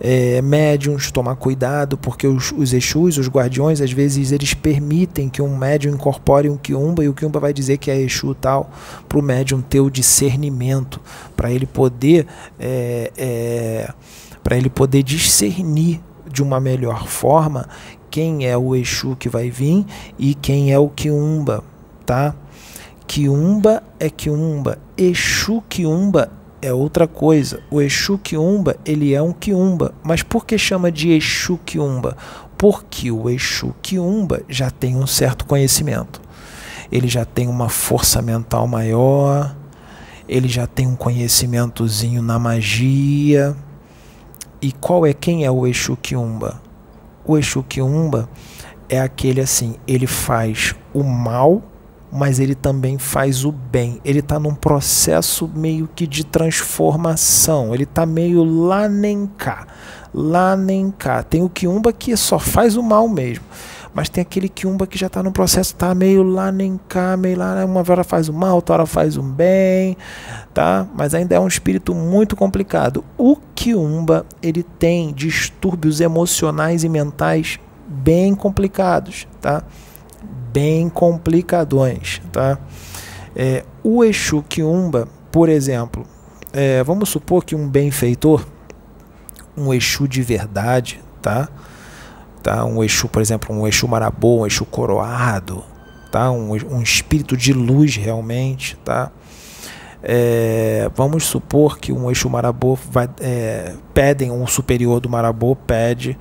Speaker 1: É, médiums, tomar cuidado, porque os, os Exus, os guardiões, às vezes eles permitem que um médium incorpore um quiumba e o quiumba vai dizer que é Exu tal, para o médium ter o discernimento, para ele poder é, é, para ele poder discernir de uma melhor forma quem é o Exu que vai vir e quem é o quiumba, tá? Quiumba é Quiumba, Exu Quiumba é outra coisa. O Exu Quiumba, ele é um Quiumba, mas por que chama de Exu Quiumba? Porque o Exu Quiumba já tem um certo conhecimento. Ele já tem uma força mental maior, ele já tem um conhecimentozinho na magia. E qual é quem é o Exu Quiumba? O Exu Quiumba é aquele assim, ele faz o mal mas ele também faz o bem. Ele está num processo meio que de transformação. Ele está meio lá nem cá, lá nem cá. Tem o quiumba que só faz o mal mesmo. Mas tem aquele quiumba que já está no processo, está meio lá nem cá, meio lá, né? uma hora faz o mal, outra hora faz o bem, tá? Mas ainda é um espírito muito complicado. O quiumba, ele tem distúrbios emocionais e mentais bem complicados, tá? Bem complicadões, tá? É, o Exu Quiumba, por exemplo, é, vamos supor que um benfeitor, um Exu de verdade, tá? tá? Um Exu, por exemplo, um Exu Marabô, um Exu coroado, tá? Um, um espírito de luz realmente, tá? É, vamos supor que um eixo marabô vai, é, pedem um superior do marabô pede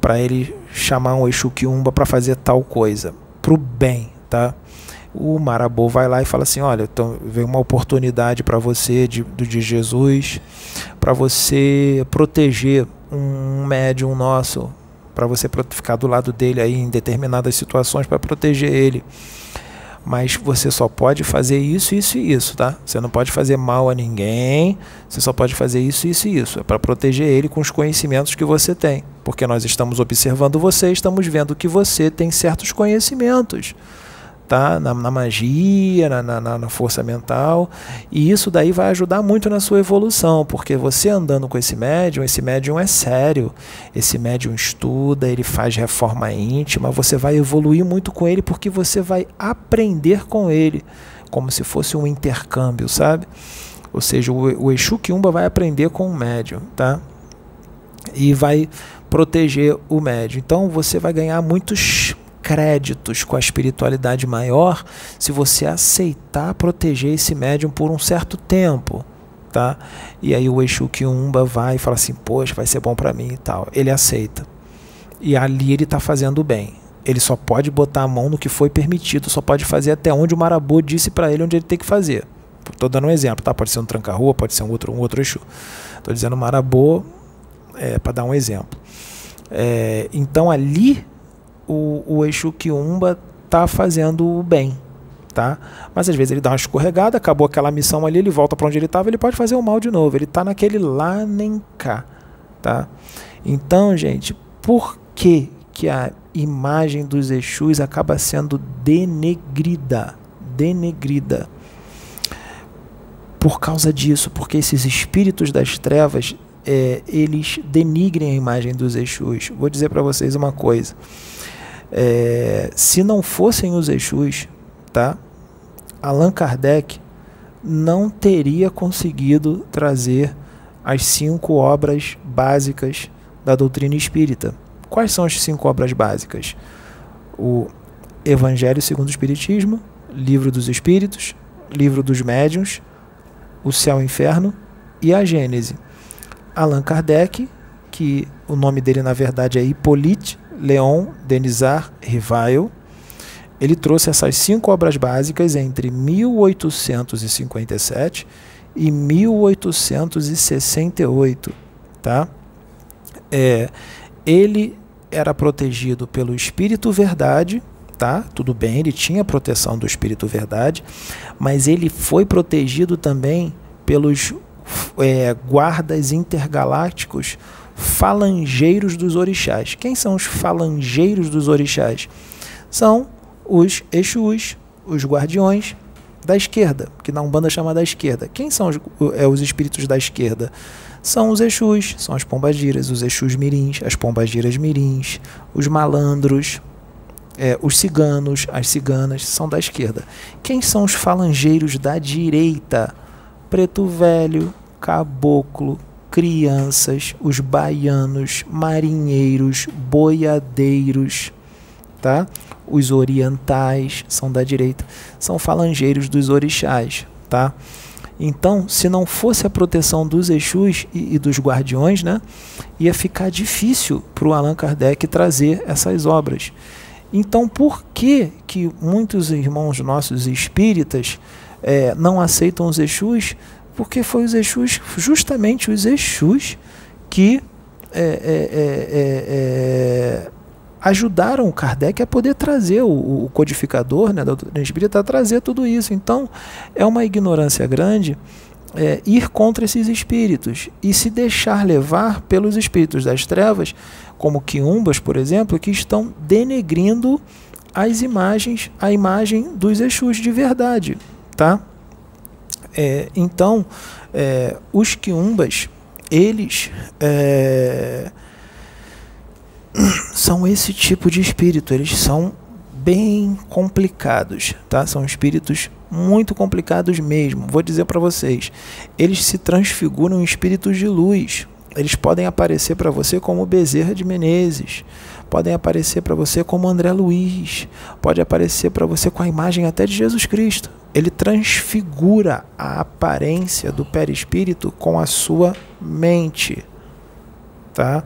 Speaker 1: para ele chamar um eixo quiumba para fazer tal coisa para o bem, tá? O marabô vai lá e fala assim, olha, então veio uma oportunidade para você de, de Jesus, para você proteger um médium nosso, para você ficar do lado dele aí em determinadas situações para proteger ele mas você só pode fazer isso, isso e isso, tá? Você não pode fazer mal a ninguém, você só pode fazer isso, isso e isso. É para proteger ele com os conhecimentos que você tem, porque nós estamos observando você, estamos vendo que você tem certos conhecimentos tá? na, na magia, na, na, na, força mental. E isso daí vai ajudar muito na sua evolução, porque você andando com esse médium, esse médium é sério. Esse médium estuda, ele faz reforma íntima, você vai evoluir muito com ele porque você vai aprender com ele, como se fosse um intercâmbio, sabe? Ou seja, o, o Exu Kiumba vai aprender com o médium, tá? E vai proteger o médium. Então você vai ganhar muitos créditos com a espiritualidade maior se você aceitar proteger esse médium por um certo tempo. Tá? E aí o Exu Kiumba vai e fala assim, poxa, vai ser bom para mim e tal. Ele aceita. E ali ele está fazendo bem. Ele só pode botar a mão no que foi permitido, só pode fazer até onde o Marabô disse para ele onde ele tem que fazer. Estou dando um exemplo, tá? Pode ser um tranca-rua, pode ser um outro, um outro Exu. Estou dizendo Marabô é, para dar um exemplo. É, então ali o, o Exu Kiumba tá fazendo o bem, tá? Mas às vezes ele dá uma escorregada, acabou aquela missão ali, ele volta para onde ele estava, ele pode fazer o mal de novo. Ele está naquele lá nem cá, tá? Então, gente, por que que a imagem dos Exus acaba sendo denegrida? Denegrida. Por causa disso, porque esses espíritos das trevas, é, eles denigrem a imagem dos Exus. Vou dizer para vocês uma coisa. É, se não fossem os Exus, tá? Allan Kardec não teria conseguido trazer as cinco obras básicas da doutrina espírita. Quais são as cinco obras básicas? O Evangelho segundo o Espiritismo, Livro dos Espíritos, Livro dos Médiuns, O Céu e o Inferno e a Gênese. Allan Kardec, que o nome dele na verdade é Hippolyte Leon Denisard Rivail, ele trouxe essas cinco obras básicas entre 1857 e 1868, tá? É, ele era protegido pelo Espírito Verdade, tá? Tudo bem, ele tinha proteção do Espírito Verdade, mas ele foi protegido também pelos é, guardas intergalácticos falangeiros dos orixás. Quem são os falangeiros dos orixás? São os Exus, os guardiões da esquerda, que na Umbanda chama da esquerda. Quem são os, é, os espíritos da esquerda? São os Exus, são as pombagiras, os Exus mirins, as pombagiras mirins, os malandros, é, os ciganos, as ciganas, são da esquerda. Quem são os falangeiros da direita? Preto velho, caboclo, crianças, os baianos, marinheiros, boiadeiros, tá? Os orientais são da direita, são falangeiros dos orixás, tá? Então, se não fosse a proteção dos Exus e, e dos guardiões, né, ia ficar difícil para o Allan Kardec trazer essas obras. Então, por que, que muitos irmãos nossos espíritas é, não aceitam os Exus? Porque foi os Exus, justamente os Exus, que é, é, é, é, ajudaram o Kardec a poder trazer, o, o codificador né, da doutrina espírita, a trazer tudo isso. Então, é uma ignorância grande é, ir contra esses espíritos e se deixar levar pelos espíritos das trevas, como quiumbas, por exemplo, que estão denegrindo as imagens, a imagem dos Exus de verdade, tá? É, então, é, os quiumbas, eles é, são esse tipo de espírito, eles são bem complicados, tá? São espíritos muito complicados mesmo. Vou dizer para vocês, eles se transfiguram em espíritos de luz. Eles podem aparecer para você como Bezerra de Menezes, podem aparecer para você como André Luiz, pode aparecer para você com a imagem até de Jesus Cristo. Ele transfigura a aparência do perispírito com a sua mente, tá?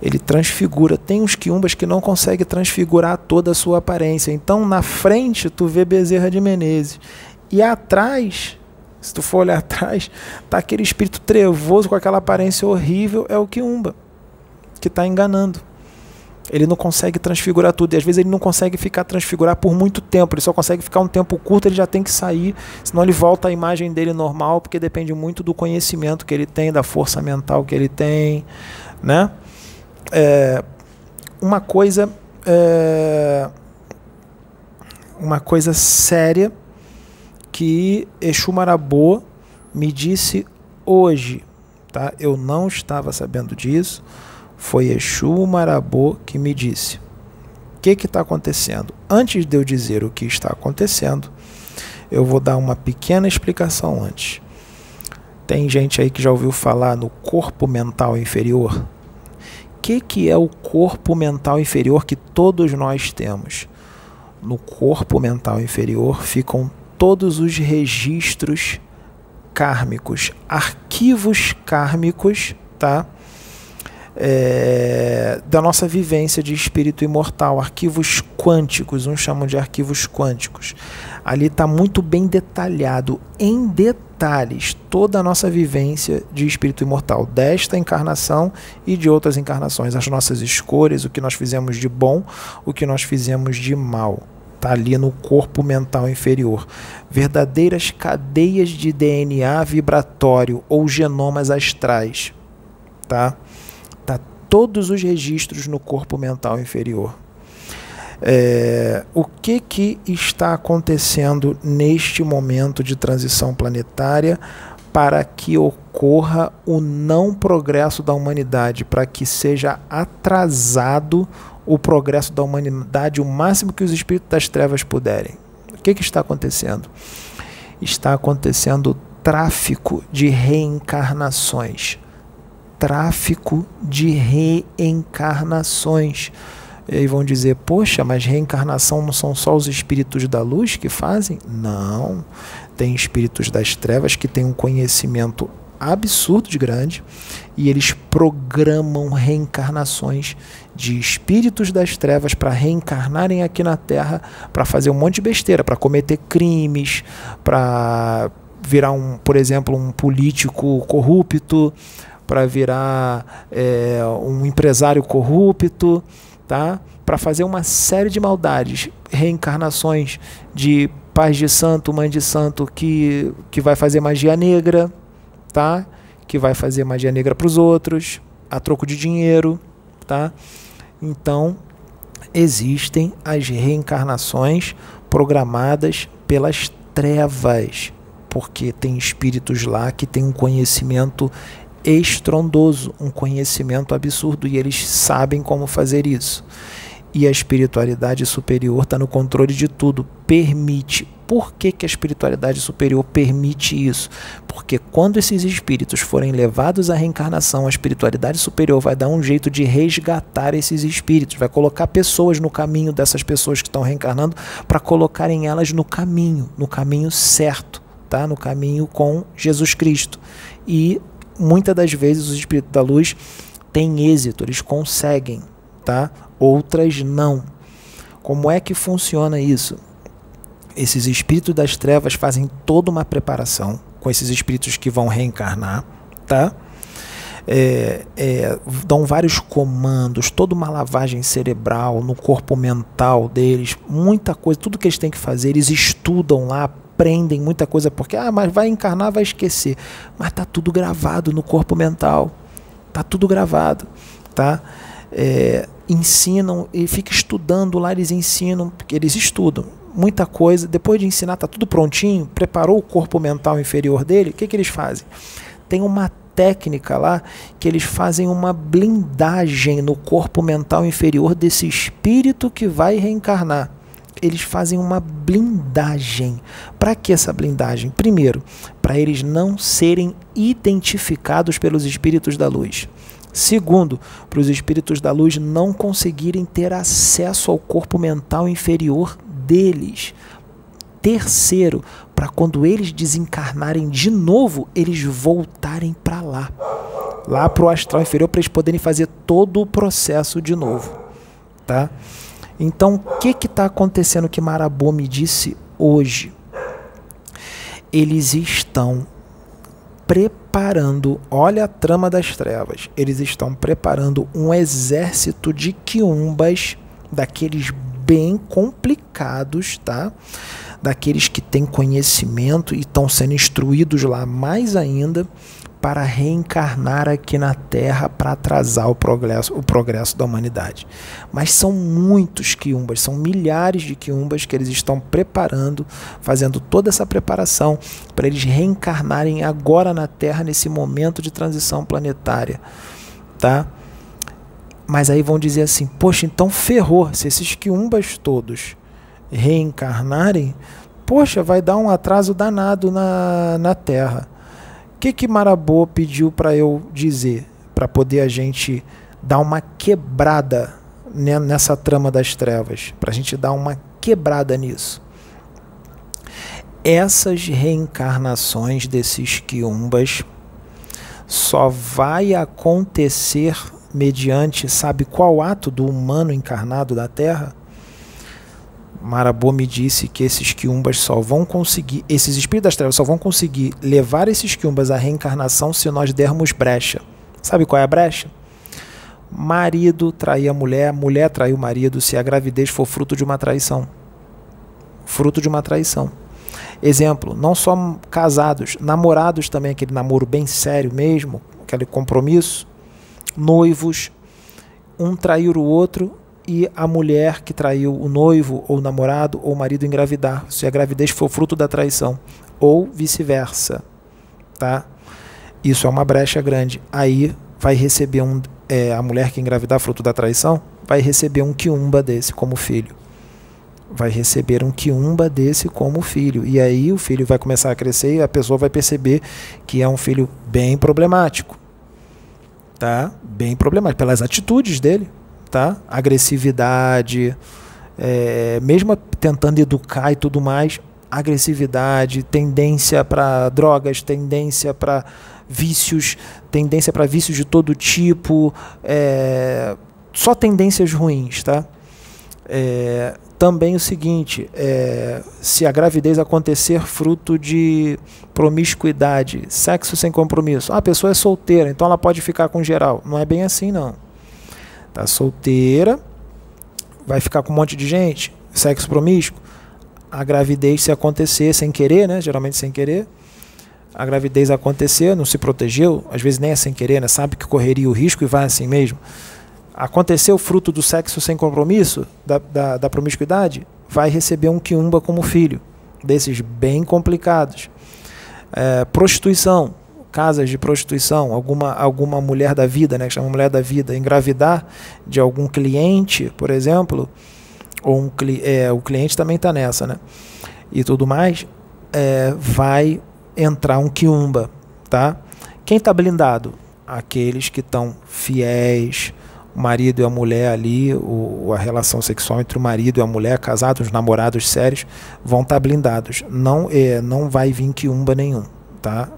Speaker 1: Ele transfigura. Tem uns quiumbas que não conseguem transfigurar toda a sua aparência. Então, na frente, tu vê Bezerra de Menezes. E atrás, se tu for olhar atrás, tá aquele espírito trevoso com aquela aparência horrível, é o quiumba, que está enganando. Ele não consegue transfigurar tudo. E às vezes ele não consegue ficar transfigurar por muito tempo. Ele só consegue ficar um tempo curto, ele já tem que sair. Senão ele volta à imagem dele normal, porque depende muito do conhecimento que ele tem, da força mental que ele tem. Né? É, uma coisa. É, uma coisa séria que Exu Marabô me disse hoje. Tá? Eu não estava sabendo disso foi Exu Marabô que me disse. O que está acontecendo? Antes de eu dizer o que está acontecendo, eu vou dar uma pequena explicação antes. Tem gente aí que já ouviu falar no corpo mental inferior? O que, que é o corpo mental inferior que todos nós temos? No corpo mental inferior ficam todos os registros kármicos, arquivos kármicos, tá? É, da nossa vivência de espírito imortal, arquivos quânticos, uns chamam de arquivos quânticos. Ali está muito bem detalhado, em detalhes, toda a nossa vivência de espírito imortal, desta encarnação e de outras encarnações, as nossas escolhas, o que nós fizemos de bom, o que nós fizemos de mal. Está ali no corpo mental inferior. Verdadeiras cadeias de DNA vibratório ou genomas astrais. Tá? Todos os registros no corpo mental inferior. É, o que, que está acontecendo neste momento de transição planetária para que ocorra o não progresso da humanidade, para que seja atrasado o progresso da humanidade o máximo que os espíritos das trevas puderem? O que, que está acontecendo? Está acontecendo tráfico de reencarnações tráfico de reencarnações. E aí vão dizer, poxa, mas reencarnação não são só os espíritos da luz que fazem? Não. Tem espíritos das trevas que têm um conhecimento absurdo de grande e eles programam reencarnações de espíritos das trevas para reencarnarem aqui na Terra para fazer um monte de besteira, para cometer crimes, para virar um, por exemplo, um político corrupto, para virar é, um empresário corrupto, tá? para fazer uma série de maldades, reencarnações de pais de santo, mãe de santo que, que vai fazer magia negra, tá? que vai fazer magia negra para os outros, a troco de dinheiro. Tá? Então, existem as reencarnações programadas pelas trevas, porque tem espíritos lá que têm um conhecimento estrondoso, um conhecimento absurdo, e eles sabem como fazer isso. E a espiritualidade superior está no controle de tudo, permite. Por que, que a espiritualidade superior permite isso? Porque quando esses espíritos forem levados à reencarnação, a espiritualidade superior vai dar um jeito de resgatar esses espíritos, vai colocar pessoas no caminho dessas pessoas que estão reencarnando para colocarem elas no caminho, no caminho certo, tá? No caminho com Jesus Cristo. E muitas das vezes os espíritos da luz têm êxito, eles conseguem, tá? Outras não. Como é que funciona isso? Esses espíritos das trevas fazem toda uma preparação com esses espíritos que vão reencarnar, tá? É, é, dão vários comandos, toda uma lavagem cerebral no corpo mental deles, muita coisa, tudo que eles têm que fazer, eles estudam lá, aprendem muita coisa porque ah, mas vai encarnar, vai esquecer. Mas tá tudo gravado no corpo mental. Tá tudo gravado, tá? É, ensinam e fica estudando lá, eles ensinam, porque eles estudam muita coisa. Depois de ensinar, tá tudo prontinho, preparou o corpo mental inferior dele. O que, que eles fazem? Tem uma técnica lá que eles fazem uma blindagem no corpo mental inferior desse espírito que vai reencarnar eles fazem uma blindagem. Para que essa blindagem? Primeiro, para eles não serem identificados pelos espíritos da luz. Segundo, para os espíritos da luz não conseguirem ter acesso ao corpo mental inferior deles. Terceiro, para quando eles desencarnarem de novo, eles voltarem para lá, lá para o astral inferior, para eles poderem fazer todo o processo de novo, tá? Então, o que está acontecendo que Marabô me disse hoje? Eles estão preparando, olha a trama das trevas, eles estão preparando um exército de quiumbas, daqueles bem complicados, tá? Daqueles que têm conhecimento e estão sendo instruídos lá mais ainda para reencarnar aqui na Terra para atrasar o progresso, o progresso da humanidade. Mas são muitos quiumbas, são milhares de quiumbas que eles estão preparando, fazendo toda essa preparação para eles reencarnarem agora na Terra nesse momento de transição planetária, tá? Mas aí vão dizer assim: poxa, então ferrou. Se esses quiumbas todos reencarnarem, poxa, vai dar um atraso danado na, na Terra. Que, que Marabô pediu para eu dizer? Para poder a gente dar uma quebrada nessa trama das trevas. Para a gente dar uma quebrada nisso. Essas reencarnações desses quiumbas só vai acontecer mediante, sabe qual ato do humano encarnado da Terra? Marabô me disse que esses quiumbas só vão conseguir, esses espíritos das trevas só vão conseguir levar esses quiumbas à reencarnação se nós dermos brecha. Sabe qual é a brecha? Marido trair a mulher, mulher trair o marido se a gravidez for fruto de uma traição. Fruto de uma traição. Exemplo, não só casados, namorados também, aquele namoro bem sério mesmo, aquele compromisso noivos, um trair o outro e a mulher que traiu o noivo ou o namorado ou o marido engravidar, se a gravidez for fruto da traição, ou vice-versa, tá? Isso é uma brecha grande. Aí vai receber um é, a mulher que engravidar fruto da traição vai receber um quiumba desse como filho. Vai receber um quiumba desse como filho. E aí o filho vai começar a crescer e a pessoa vai perceber que é um filho bem problemático tá? Bem problemático pelas atitudes dele, tá? Agressividade, é, mesmo tentando educar e tudo mais, agressividade, tendência para drogas, tendência para vícios, tendência para vícios de todo tipo, é, só tendências ruins, tá? É, também o seguinte: é, se a gravidez acontecer fruto de promiscuidade, sexo sem compromisso, ah, a pessoa é solteira, então ela pode ficar com geral. Não é bem assim, não. Tá solteira, vai ficar com um monte de gente, sexo promíscuo. A gravidez, se acontecer sem querer, né? Geralmente sem querer, a gravidez acontecer, não se protegeu, às vezes nem é sem querer, né? Sabe que correria o risco e vai assim mesmo aconteceu fruto do sexo sem compromisso, da, da, da promiscuidade, vai receber um quiumba como filho, desses bem complicados. É, prostituição, casas de prostituição, alguma, alguma mulher da vida, né, que chama mulher da vida, engravidar de algum cliente, por exemplo, ou um, é, o cliente também está nessa, né? E tudo mais, é, vai entrar um quiumba, tá? Quem está blindado? Aqueles que estão fiéis, o marido e a mulher ali, o, a relação sexual entre o marido e a mulher, casados, namorados sérios, vão estar tá blindados. Não, é, não vai vir quiumba nenhum. Tá?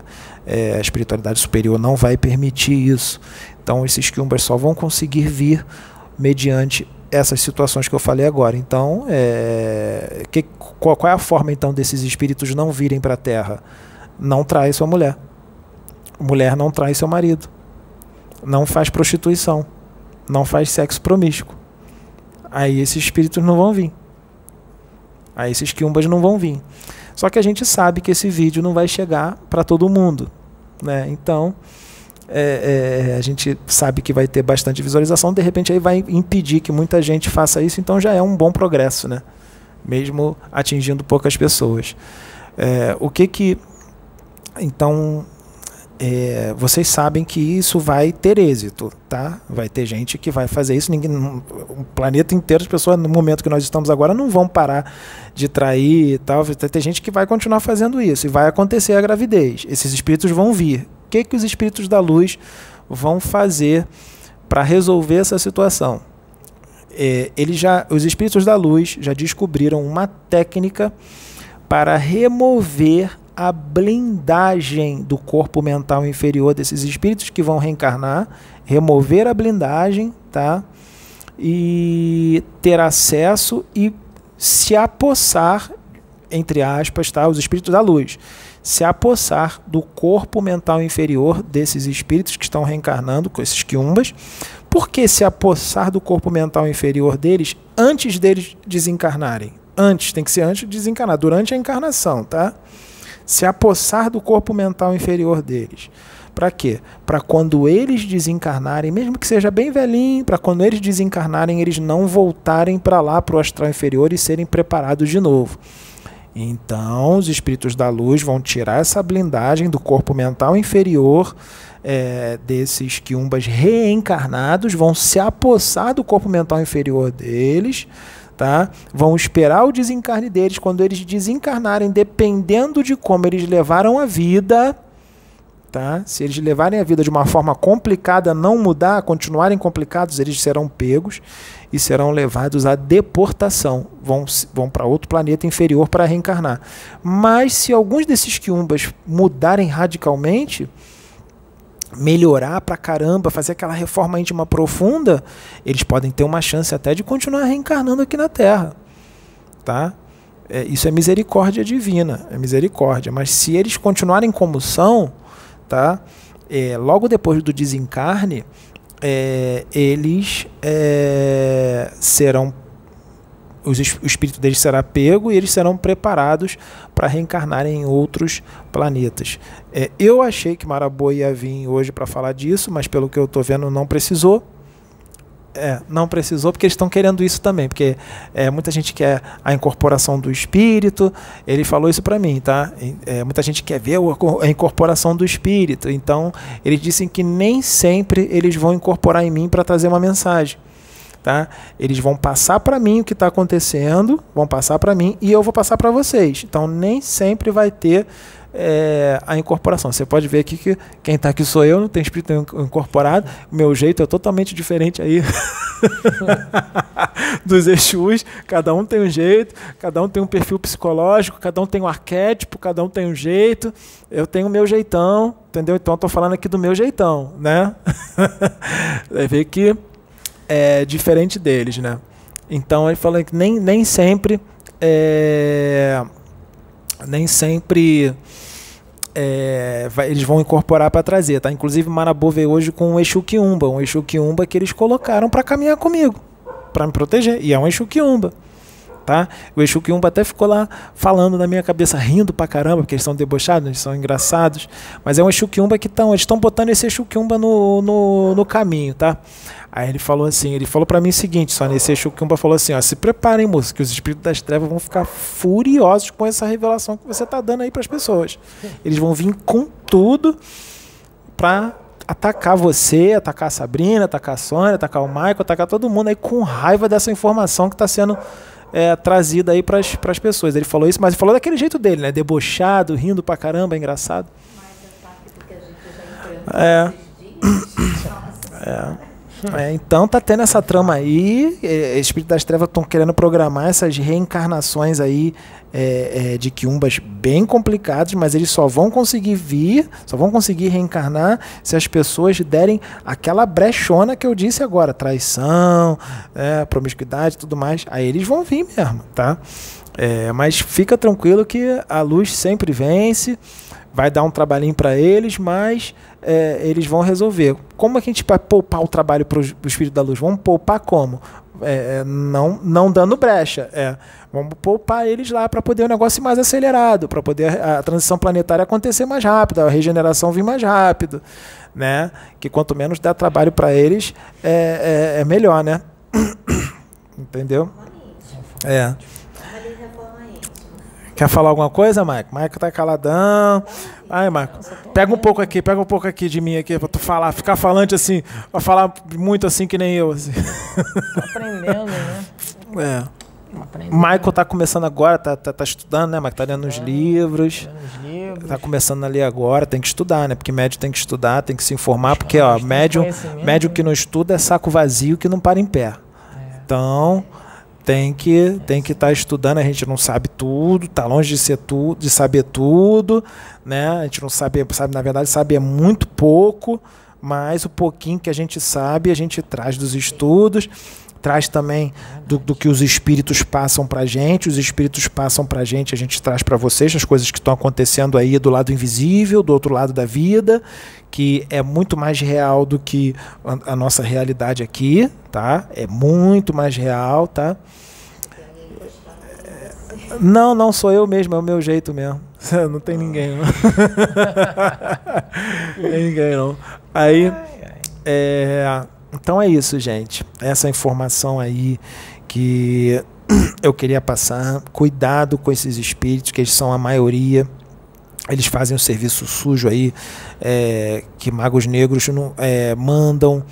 Speaker 1: É, a espiritualidade superior não vai permitir isso. Então, esses quiumbas só vão conseguir vir mediante essas situações que eu falei agora. Então, é, que, qual, qual, é a forma então desses espíritos não virem para a Terra? Não trai sua mulher. Mulher não trai seu marido. Não faz prostituição não faz sexo promíscuo. Aí esses espíritos não vão vir. Aí esses quiumbas não vão vir. Só que a gente sabe que esse vídeo não vai chegar para todo mundo. Né? Então, é, é, a gente sabe que vai ter bastante visualização, de repente aí vai impedir que muita gente faça isso, então já é um bom progresso, né? mesmo atingindo poucas pessoas. É, o que que. Então, é, vocês sabem que isso vai ter êxito, tá? Vai ter gente que vai fazer isso. Ninguém, o planeta inteiro, as pessoas no momento que nós estamos agora não vão parar de trair e tal. Vai ter gente que vai continuar fazendo isso e vai acontecer a gravidez. Esses espíritos vão vir. O que que os espíritos da luz vão fazer para resolver essa situação? É, eles já, os espíritos da luz já descobriram uma técnica para remover a blindagem do corpo mental inferior desses espíritos que vão reencarnar, remover a blindagem, tá? E ter acesso e se apossar, entre aspas, tá? Os espíritos da luz se apossar do corpo mental inferior desses espíritos que estão reencarnando, com esses quiumbas. Por que se apossar do corpo mental inferior deles antes deles desencarnarem? Antes, tem que ser antes de desencarnar, durante a encarnação, tá? Se apossar do corpo mental inferior deles. Para quê? Para quando eles desencarnarem, mesmo que seja bem velhinho, para quando eles desencarnarem, eles não voltarem para lá, para o astral inferior e serem preparados de novo. Então, os espíritos da luz vão tirar essa blindagem do corpo mental inferior é, desses quiumbas reencarnados, vão se apossar do corpo mental inferior deles, tá? vão esperar o desencarne deles. Quando eles desencarnarem, dependendo de como eles levaram a vida, Tá? Se eles levarem a vida de uma forma complicada, não mudar, continuarem complicados, eles serão pegos e serão levados à deportação. Vão, vão para outro planeta inferior para reencarnar. Mas se alguns desses quiumbas mudarem radicalmente, melhorar pra caramba, fazer aquela reforma íntima profunda, eles podem ter uma chance até de continuar reencarnando aqui na Terra. Tá? É, isso é misericórdia divina, é misericórdia. Mas se eles continuarem como são tá? É, logo depois do desencarne, é, eles é, serão os, o espírito deles será pego e eles serão preparados para reencarnarem em outros planetas. É, eu achei que Maraboa ia vir hoje para falar disso, mas pelo que eu estou vendo não precisou. É, não precisou porque eles estão querendo isso também, porque é, muita gente quer a incorporação do espírito. Ele falou isso para mim, tá? É, muita gente quer ver a incorporação do espírito. Então eles dizem que nem sempre eles vão incorporar em mim para trazer uma mensagem. Tá? Eles vão passar para mim o que está acontecendo, vão passar para mim e eu vou passar para vocês. Então nem sempre vai ter é, a incorporação. Você pode ver aqui que quem está aqui sou eu, não tem espírito incorporado. Meu jeito é totalmente diferente aí dos Exus. Cada um tem um jeito, cada um tem um perfil psicológico, cada um tem um arquétipo, cada um tem um jeito. Eu tenho o meu jeitão, entendeu? Então estou falando aqui do meu jeitão, né? Vai ver que é diferente deles, né? Então ele falou que nem, nem sempre é, nem sempre é, vai, eles vão incorporar para trazer, tá? Inclusive Marabu veio hoje com um Exu Quiumba, um Exu Quiumba que eles colocaram para caminhar comigo, para me proteger, e é um Exu Quiumba. Tá? O Exu Quiumba até ficou lá falando na minha cabeça, rindo pra caramba, porque eles são debochados, eles são engraçados. Mas é um Exu Quiumba que estão, eles estão botando esse Exu Quiumba no, no, no caminho, tá? Aí ele falou assim, ele falou para mim o seguinte, só nesse Exu Quiumba falou assim, ó, se preparem, moço, que os espíritos das trevas vão ficar furiosos com essa revelação que você tá dando aí para as pessoas. Eles vão vir com tudo para atacar você, atacar a Sabrina, atacar a Sônia, atacar o Michael, atacar todo mundo aí com raiva dessa informação que está sendo é, trazida aí para as pessoas. Ele falou isso, mas ele falou daquele jeito dele, né? Debochado, rindo pra caramba, engraçado. É. É. É, então tá tendo essa trama aí, é, Espírito das Trevas estão querendo programar essas reencarnações aí é, é, de quiumbas bem complicados, mas eles só vão conseguir vir, só vão conseguir reencarnar se as pessoas derem aquela brechona que eu disse agora, traição, é, promiscuidade tudo mais, aí eles vão vir mesmo, tá? É, mas fica tranquilo que a luz sempre vence, vai dar um trabalhinho para eles, mas é, eles vão resolver. Como é que a gente vai poupar o trabalho para o Espírito da Luz? Vamos poupar como? É, é, não, não dando brecha. É, vamos poupar eles lá para poder o negócio ir mais acelerado, para poder a transição planetária acontecer mais rápido, a regeneração vir mais rápido. Né? Que quanto menos der trabalho para eles, é, é, é melhor, né? Entendeu? É. Quer falar alguma coisa, Maico? Maico tá caladão. Ai, Maico, pega um pouco aqui, pega um pouco aqui de mim aqui pra tu falar, ficar falante assim, pra falar muito assim que nem eu. Assim.
Speaker 2: Aprendendo, né?
Speaker 1: É. Aprendendo. Michael tá começando agora, tá, tá, tá estudando, né? Mas tá lendo os livros.
Speaker 2: Lendo os livros.
Speaker 1: Tá começando a ler agora, tem que estudar, né? Porque médio tem que estudar, tem que se informar, porque ó, médio, médio
Speaker 2: né?
Speaker 1: que não estuda é saco vazio que não para em pé. Então, tem que tem que estar estudando, a gente não sabe tudo, tá longe de ser tudo, de saber tudo, né? A gente não sabe, sabe na verdade sabe é muito pouco, mas o pouquinho que a gente sabe, a gente traz dos estudos, traz também do, do que os espíritos passam pra gente, os espíritos passam pra gente, a gente traz para vocês as coisas que estão acontecendo aí do lado invisível, do outro lado da vida, que é muito mais real do que a, a nossa realidade aqui, tá? É muito mais real, tá? Não, não sou eu mesmo, é o meu jeito mesmo. Não tem ninguém, não. tem ninguém, não. Aí, é, então é isso, gente. Essa informação aí que eu queria passar. Cuidado com esses espíritos, que eles são a maioria. Eles fazem um serviço sujo aí, é, que magos negros não, é, mandam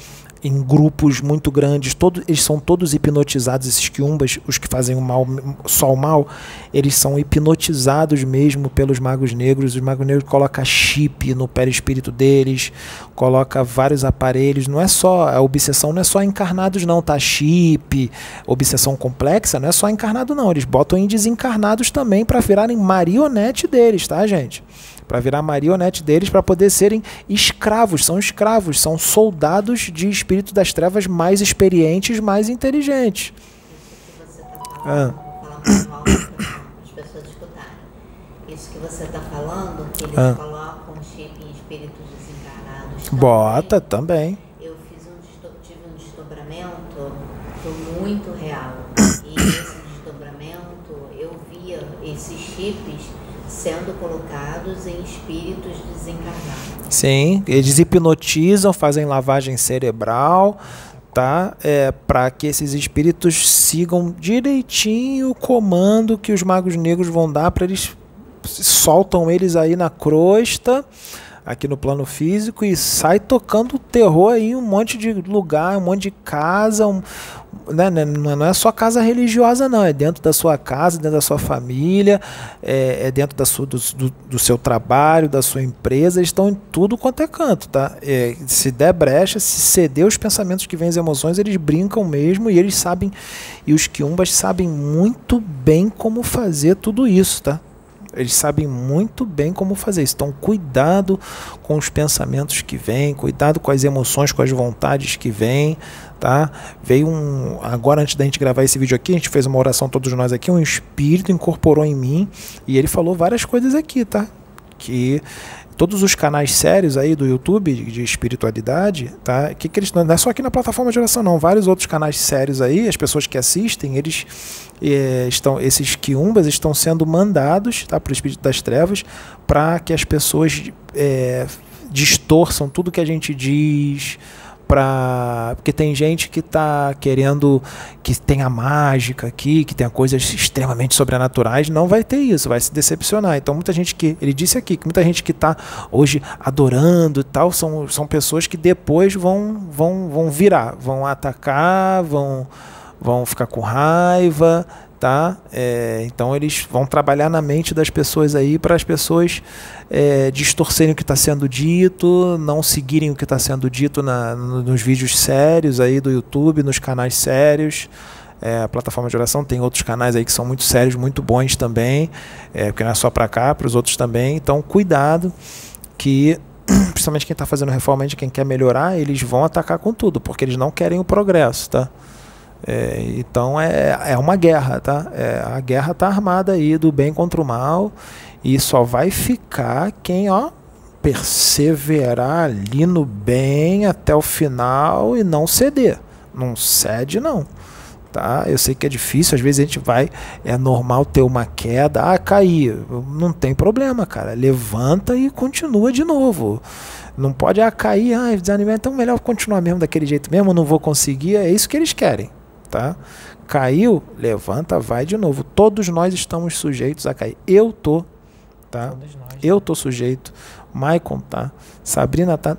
Speaker 1: em grupos muito grandes. Todos, eles são todos hipnotizados, esses quiumbas, os que fazem o mal, só o mal, eles são hipnotizados mesmo pelos magos negros. Os magos negros colocam chip no perispírito deles, coloca vários aparelhos. Não é só a obsessão, não é só encarnados não, tá? Chip, obsessão complexa, não é só encarnado não. Eles botam em desencarnados também para virarem marionete deles, tá, gente? Para virar marionete deles, para poder serem escravos. São escravos, são soldados de espírito das trevas mais experientes, mais inteligentes.
Speaker 3: Isso que você está
Speaker 1: Ah.
Speaker 3: falando, vou falar mais alto para as pessoas escutarem. Isso que você está falando, que eles
Speaker 1: Ah.
Speaker 3: colocam chip em espíritos desencarnados. também.
Speaker 1: Bota também.
Speaker 3: Eu fiz um tive um desdobramento muito real. E nesse desdobramento eu via esses chips sendo colocados em espíritos desencarnados.
Speaker 1: Sim, eles hipnotizam, fazem lavagem cerebral, tá? É, para que esses espíritos sigam direitinho o comando que os magos negros vão dar para eles soltam eles aí na crosta, aqui no plano físico e sai tocando terror aí um monte de lugar, um monte de casa, um, né, né, não é só casa religiosa não, é dentro da sua casa, dentro da sua família, é, é dentro da sua, do, do, do seu trabalho, da sua empresa, estão em tudo quanto é canto, tá? É, se der brecha, se ceder os pensamentos que vêm as emoções, eles brincam mesmo e eles sabem, e os quiumbas sabem muito bem como fazer tudo isso, tá? Eles sabem muito bem como fazer isso. Então, cuidado com os pensamentos que vêm, cuidado com as emoções, com as vontades que vêm, tá? Veio um. Agora, antes da gente gravar esse vídeo aqui, a gente fez uma oração, todos nós aqui, um espírito incorporou em mim e ele falou várias coisas aqui, tá? Que todos os canais sérios aí do YouTube de espiritualidade, tá? Que que eles não é só aqui na plataforma de oração não, vários outros canais sérios aí, as pessoas que assistem, eles eh, estão esses quiumbas estão sendo mandados, tá, para o espírito das trevas, para que as pessoas eh, distorçam tudo que a gente diz, para porque tem gente que está querendo que tenha mágica aqui, que tenha coisas extremamente sobrenaturais, não vai ter isso, vai se decepcionar. Então muita gente que ele disse aqui que muita gente que está hoje adorando e tal são, são pessoas que depois vão vão vão virar, vão atacar, vão vão ficar com raiva, tá? É, então eles vão trabalhar na mente das pessoas aí para as pessoas é, distorcerem o que está sendo dito, não seguirem o que está sendo dito na, no- nos vídeos sérios aí do YouTube, nos canais sérios. É, a plataforma de oração tem outros canais aí que são muito sérios, muito bons também, é, porque não é só para cá, para os outros também. Então cuidado que principalmente quem está fazendo reforma, quem quer melhorar, eles vão atacar com tudo, porque eles não querem o progresso, tá? É, então é, é uma guerra, tá? É, a guerra tá armada aí do bem contra o mal e só vai ficar quem, ó, perseverar ali no bem até o final e não ceder. Não cede não. Tá? Eu sei que é difícil, às vezes a gente vai, é normal ter uma queda, ah, cair, não tem problema, cara. Levanta e continua de novo. Não pode ah, cair, ah, desanimar, então melhor continuar mesmo daquele jeito mesmo, não vou conseguir, é isso que eles querem, tá? Caiu, levanta, vai de novo. Todos nós estamos sujeitos a cair. Eu tô, tá?
Speaker 2: Nós.
Speaker 1: Eu tô sujeito, Maicon tá, Sabrina tá,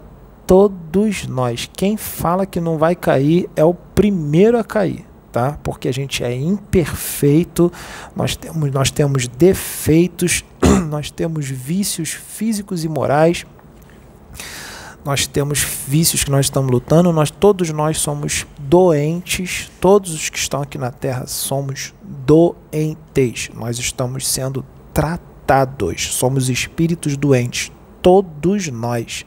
Speaker 1: todos nós. Quem fala que não vai cair é o primeiro a cair, tá? Porque a gente é imperfeito, nós temos, nós temos defeitos, nós temos vícios físicos e morais, nós temos vícios que nós estamos lutando, nós todos nós somos doentes, todos os que estão aqui na Terra somos doentes. Nós estamos sendo tratados, somos espíritos doentes, todos nós.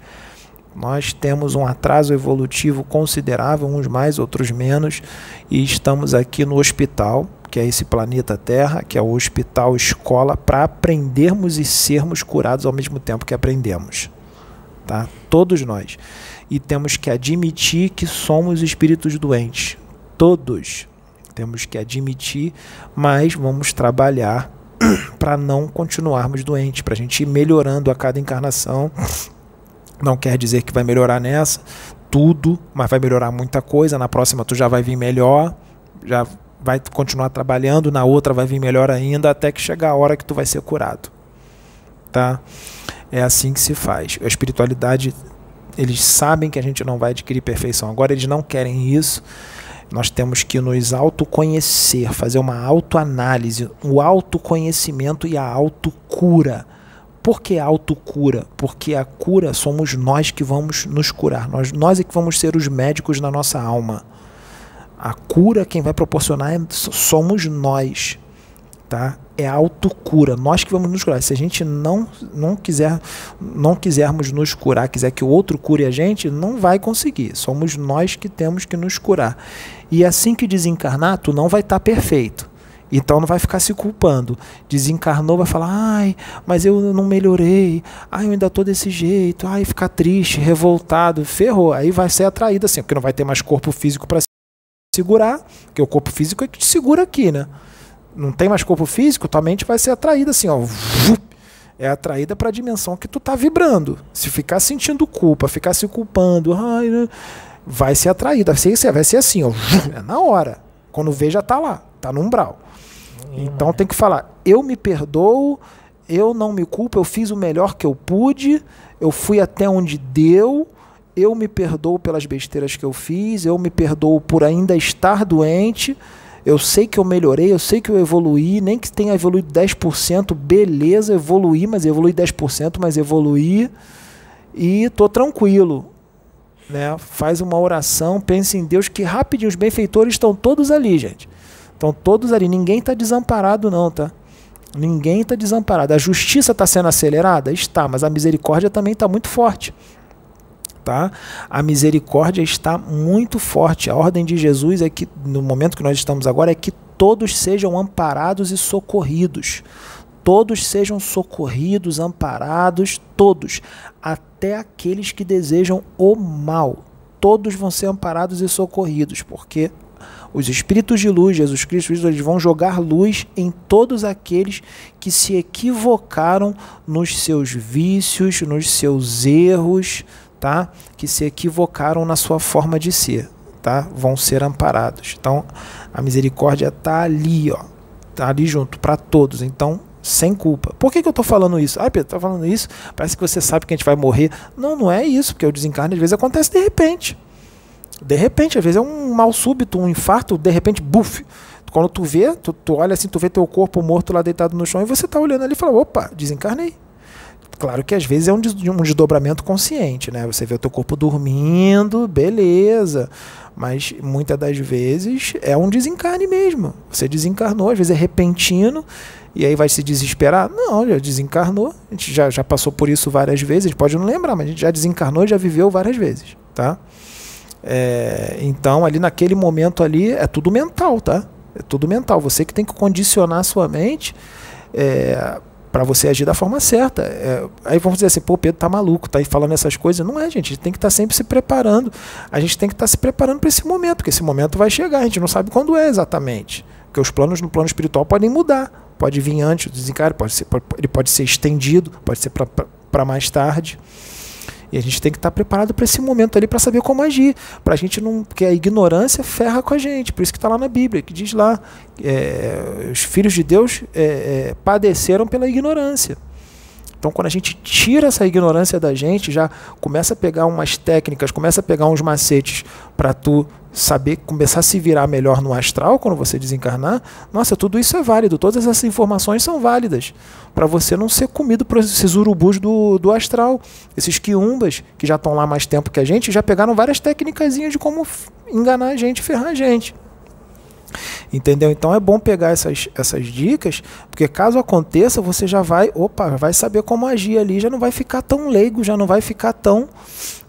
Speaker 1: Nós temos um atraso evolutivo considerável, uns mais, outros menos, e estamos aqui no hospital, que é esse planeta Terra, que é o hospital escola, para aprendermos e sermos curados ao mesmo tempo que aprendemos. Tá? Todos nós. E temos que admitir que somos espíritos doentes. Todos. Temos que admitir, mas vamos trabalhar para não continuarmos doentes, para a gente ir melhorando a cada encarnação não quer dizer que vai melhorar nessa tudo, mas vai melhorar muita coisa. Na próxima tu já vai vir melhor, já vai continuar trabalhando, na outra vai vir melhor ainda, até que chegar a hora que tu vai ser curado. Tá? É assim que se faz. A espiritualidade, eles sabem que a gente não vai adquirir perfeição. Agora eles não querem isso. Nós temos que nos autoconhecer, fazer uma autoanálise, o autoconhecimento e a autocura por que autocura? Porque a cura somos nós que vamos nos curar. Nós, nós é que vamos ser os médicos na nossa alma. A cura quem vai proporcionar é, somos nós. Tá? É a autocura, nós que vamos nos curar. Se a gente não não quiser não quisermos nos curar, quiser que o outro cure a gente, não vai conseguir. Somos nós que temos que nos curar. E assim que desencarnar, tu não vai estar tá perfeito então não vai ficar se culpando. Desencarnou, vai falar: ai, mas eu não melhorei, ai, eu ainda estou desse jeito, ai, ficar triste, revoltado, ferrou. Aí vai ser atraído assim, porque não vai ter mais corpo físico para segurar, porque o corpo físico é que te segura aqui, né? Não tem mais corpo físico, tua mente vai ser atraída assim, ó. É atraída para a dimensão que tu tá vibrando. Se ficar sentindo culpa, ficar se culpando, né? vai ser atraída. Vai ser, vai ser assim, ó. É na hora. Quando vê, já tá lá, tá no umbral. Então tem que falar, eu me perdoo, eu não me culpo, eu fiz o melhor que eu pude, eu fui até onde deu, eu me perdoo pelas besteiras que eu fiz, eu me perdoo por ainda estar doente, eu sei que eu melhorei, eu sei que eu evoluí, nem que tenha evoluído 10%, beleza, evoluí, mas evoluí 10%, mas evoluí e tô tranquilo. Né? Faz uma oração, pense em Deus, que rapidinho os benfeitores estão todos ali, gente. Estão todos ali, ninguém está desamparado, não, tá? Ninguém está desamparado. A justiça está sendo acelerada? Está, mas a misericórdia também está muito forte. Tá? A misericórdia está muito forte. A ordem de Jesus é que, no momento que nós estamos agora, é que todos sejam amparados e socorridos. Todos sejam socorridos, amparados, todos, até aqueles que desejam o mal. Todos vão ser amparados e socorridos, porque os espíritos de luz, Jesus Cristo, eles vão jogar luz em todos aqueles que se equivocaram nos seus vícios, nos seus erros, tá? Que se equivocaram na sua forma de ser, tá? Vão ser amparados. Então, a misericórdia está ali, ó. Tá ali junto para todos. Então, sem culpa. Por que, que eu estou falando isso? Ah, Pedro, tá falando isso? Parece que você sabe que a gente vai morrer. Não, não é isso, porque o desencarne às vezes acontece de repente. De repente, às vezes é um mal súbito, um infarto, de repente, buf. Quando tu vê, tu, tu olha assim, tu vê teu corpo morto lá deitado no chão e você tá olhando ali e fala, opa, desencarnei. Claro que às vezes é um, desdobramento consciente, né? Você vê o teu corpo dormindo, beleza. Mas muitas das vezes é um desencarne mesmo. Você desencarnou, às vezes é repentino, e aí vai se desesperar? Não, já desencarnou. A gente já, já passou por isso várias vezes. A gente pode não lembrar, mas a gente já desencarnou e já viveu várias vezes, tá? É, então, ali naquele momento ali, é tudo mental, tá? É tudo mental. Você que tem que condicionar a sua mente é, para você agir da forma certa. É, aí vamos dizer assim, pô, Pedro tá maluco, tá aí falando essas coisas. Não é, gente. A gente tem que estar tá sempre se preparando. A gente tem que estar tá se preparando para esse momento, porque esse momento vai chegar. A gente não sabe quando é exatamente. Porque os planos no plano espiritual podem mudar. Pode vir antes do desencarne, pode ser, ele pode ser estendido, pode ser para mais tarde. E a gente tem que estar preparado para esse momento ali para saber como agir. Para a gente não. Porque a ignorância ferra com a gente. Por isso que está lá na Bíblia, que diz lá: é, os filhos de Deus é, é, padeceram pela ignorância. Então, quando a gente tira essa ignorância da gente, já começa a pegar umas técnicas, começa a pegar uns macetes para tu saber começar a se virar melhor no astral quando você desencarnar. Nossa, tudo isso é válido, todas essas informações são válidas para você não ser comido por esses urubus do, do astral. Esses quiumbas que já estão lá mais tempo que a gente já pegaram várias técnicas de como enganar a gente, ferrar a gente. Entendeu? Então é bom pegar essas, essas dicas, porque caso aconteça, você já vai, opa, vai saber como agir ali, já não vai ficar tão leigo, já não vai ficar tão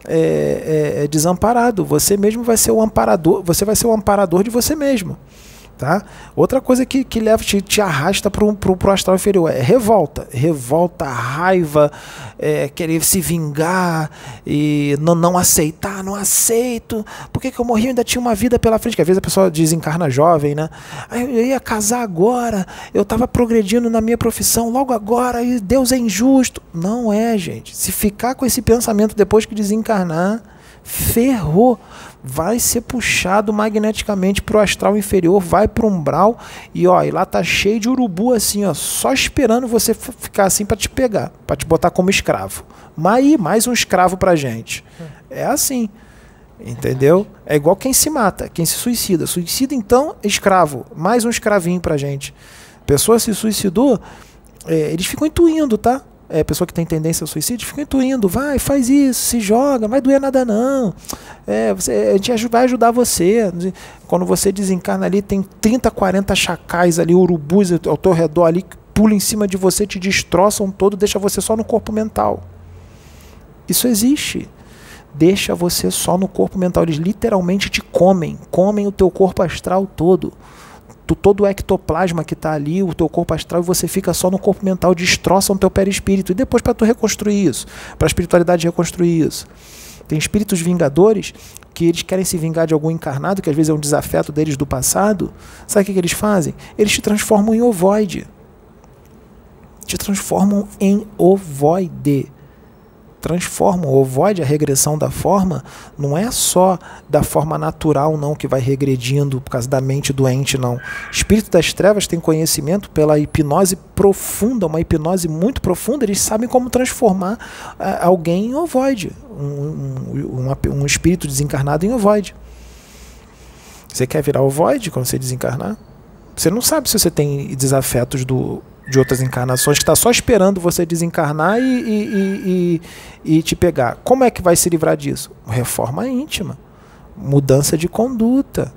Speaker 1: é, é, é desamparado. Você mesmo vai ser o amparador, você vai ser o amparador de você mesmo. Tá? Outra coisa que, que leva, te, te arrasta para o astral inferior é revolta. Revolta, raiva, é, querer se vingar e não, não aceitar, não aceito. Por que, que eu morri? Eu ainda tinha uma vida pela frente. Que às vezes a pessoa desencarna jovem, né? Aí eu ia casar agora, eu estava progredindo na minha profissão logo agora e Deus é injusto. Não é, gente. Se ficar com esse pensamento depois que desencarnar, ferrou vai ser puxado magneticamente para o astral inferior, vai para o umbral e ó, e lá tá cheio de urubu assim, ó, só esperando você ficar assim para te pegar, para te botar como escravo. Mas aí, mais um escravo pra gente. É assim. Entendeu? É igual quem se mata, quem se suicida. Suicida, então, escravo. Mais um escravinho pra gente. Pessoa se suicidou, é, eles ficam intuindo, tá? É, pessoa que tem tendência ao suicídio fica intuindo, vai, faz isso, se joga, não vai doer nada não. É, você, a gente vai ajudar você. Quando você desencarna ali, tem 30, 40 chacais ali, urubus ao teu redor ali, que pulam em cima de você, te destroçam todo, deixa você só no corpo mental. Isso existe. Deixa você só no corpo mental. Eles literalmente te comem, comem o teu corpo astral todo tu, todo o ectoplasma que está ali, o teu corpo astral, e você fica só no corpo mental, destroçam o teu perispírito. E depois para tu reconstruir isso, para a espiritualidade reconstruir isso. Tem espíritos vingadores que eles querem se vingar de algum encarnado, que às vezes é um desafeto deles do passado. Sabe o que, que eles fazem? Eles te transformam em ovoide. Te transformam em ovoide transformam. O ovoide, a regressão da forma, não é só da forma natural, não, que vai regredindo por causa da mente doente, não. Espírito das trevas tem conhecimento pela hipnose profunda, uma hipnose muito profunda, eles sabem como transformar uh, alguém em ovoide, um, um, um, um espírito desencarnado em ovoide. Você quer virar ovoide quando você desencarnar? Você não sabe se você tem desafetos do de outras encarnações que está só esperando você desencarnar e, e, e, e, te pegar. Como é que vai se livrar disso? Reforma íntima, mudança de conduta,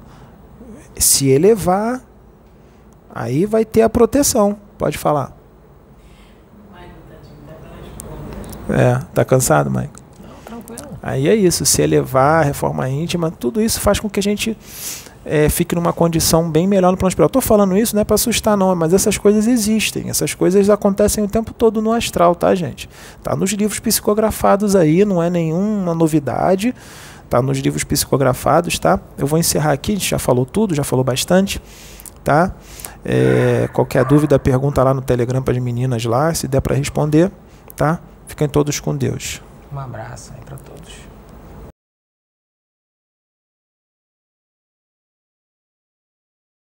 Speaker 1: se elevar, aí vai ter a proteção. Pode falar. É, tá cansado? Não, tranquilo. Aí é isso, se elevar, reforma íntima, tudo isso faz com que a gente é, fique numa condição bem melhor no plano espiritual. Estou falando isso não é para assustar, não, mas essas coisas existem. Essas coisas acontecem o tempo todo no astral, tá, gente? Tá nos livros psicografados aí, não é nenhuma novidade. Tá nos livros psicografados, tá? Eu vou encerrar aqui, a gente já falou tudo, já falou bastante, tá? É, qualquer dúvida, pergunta lá no Telegram para as meninas lá, se der para responder, tá? Fiquem todos com Deus.
Speaker 2: Um abraço.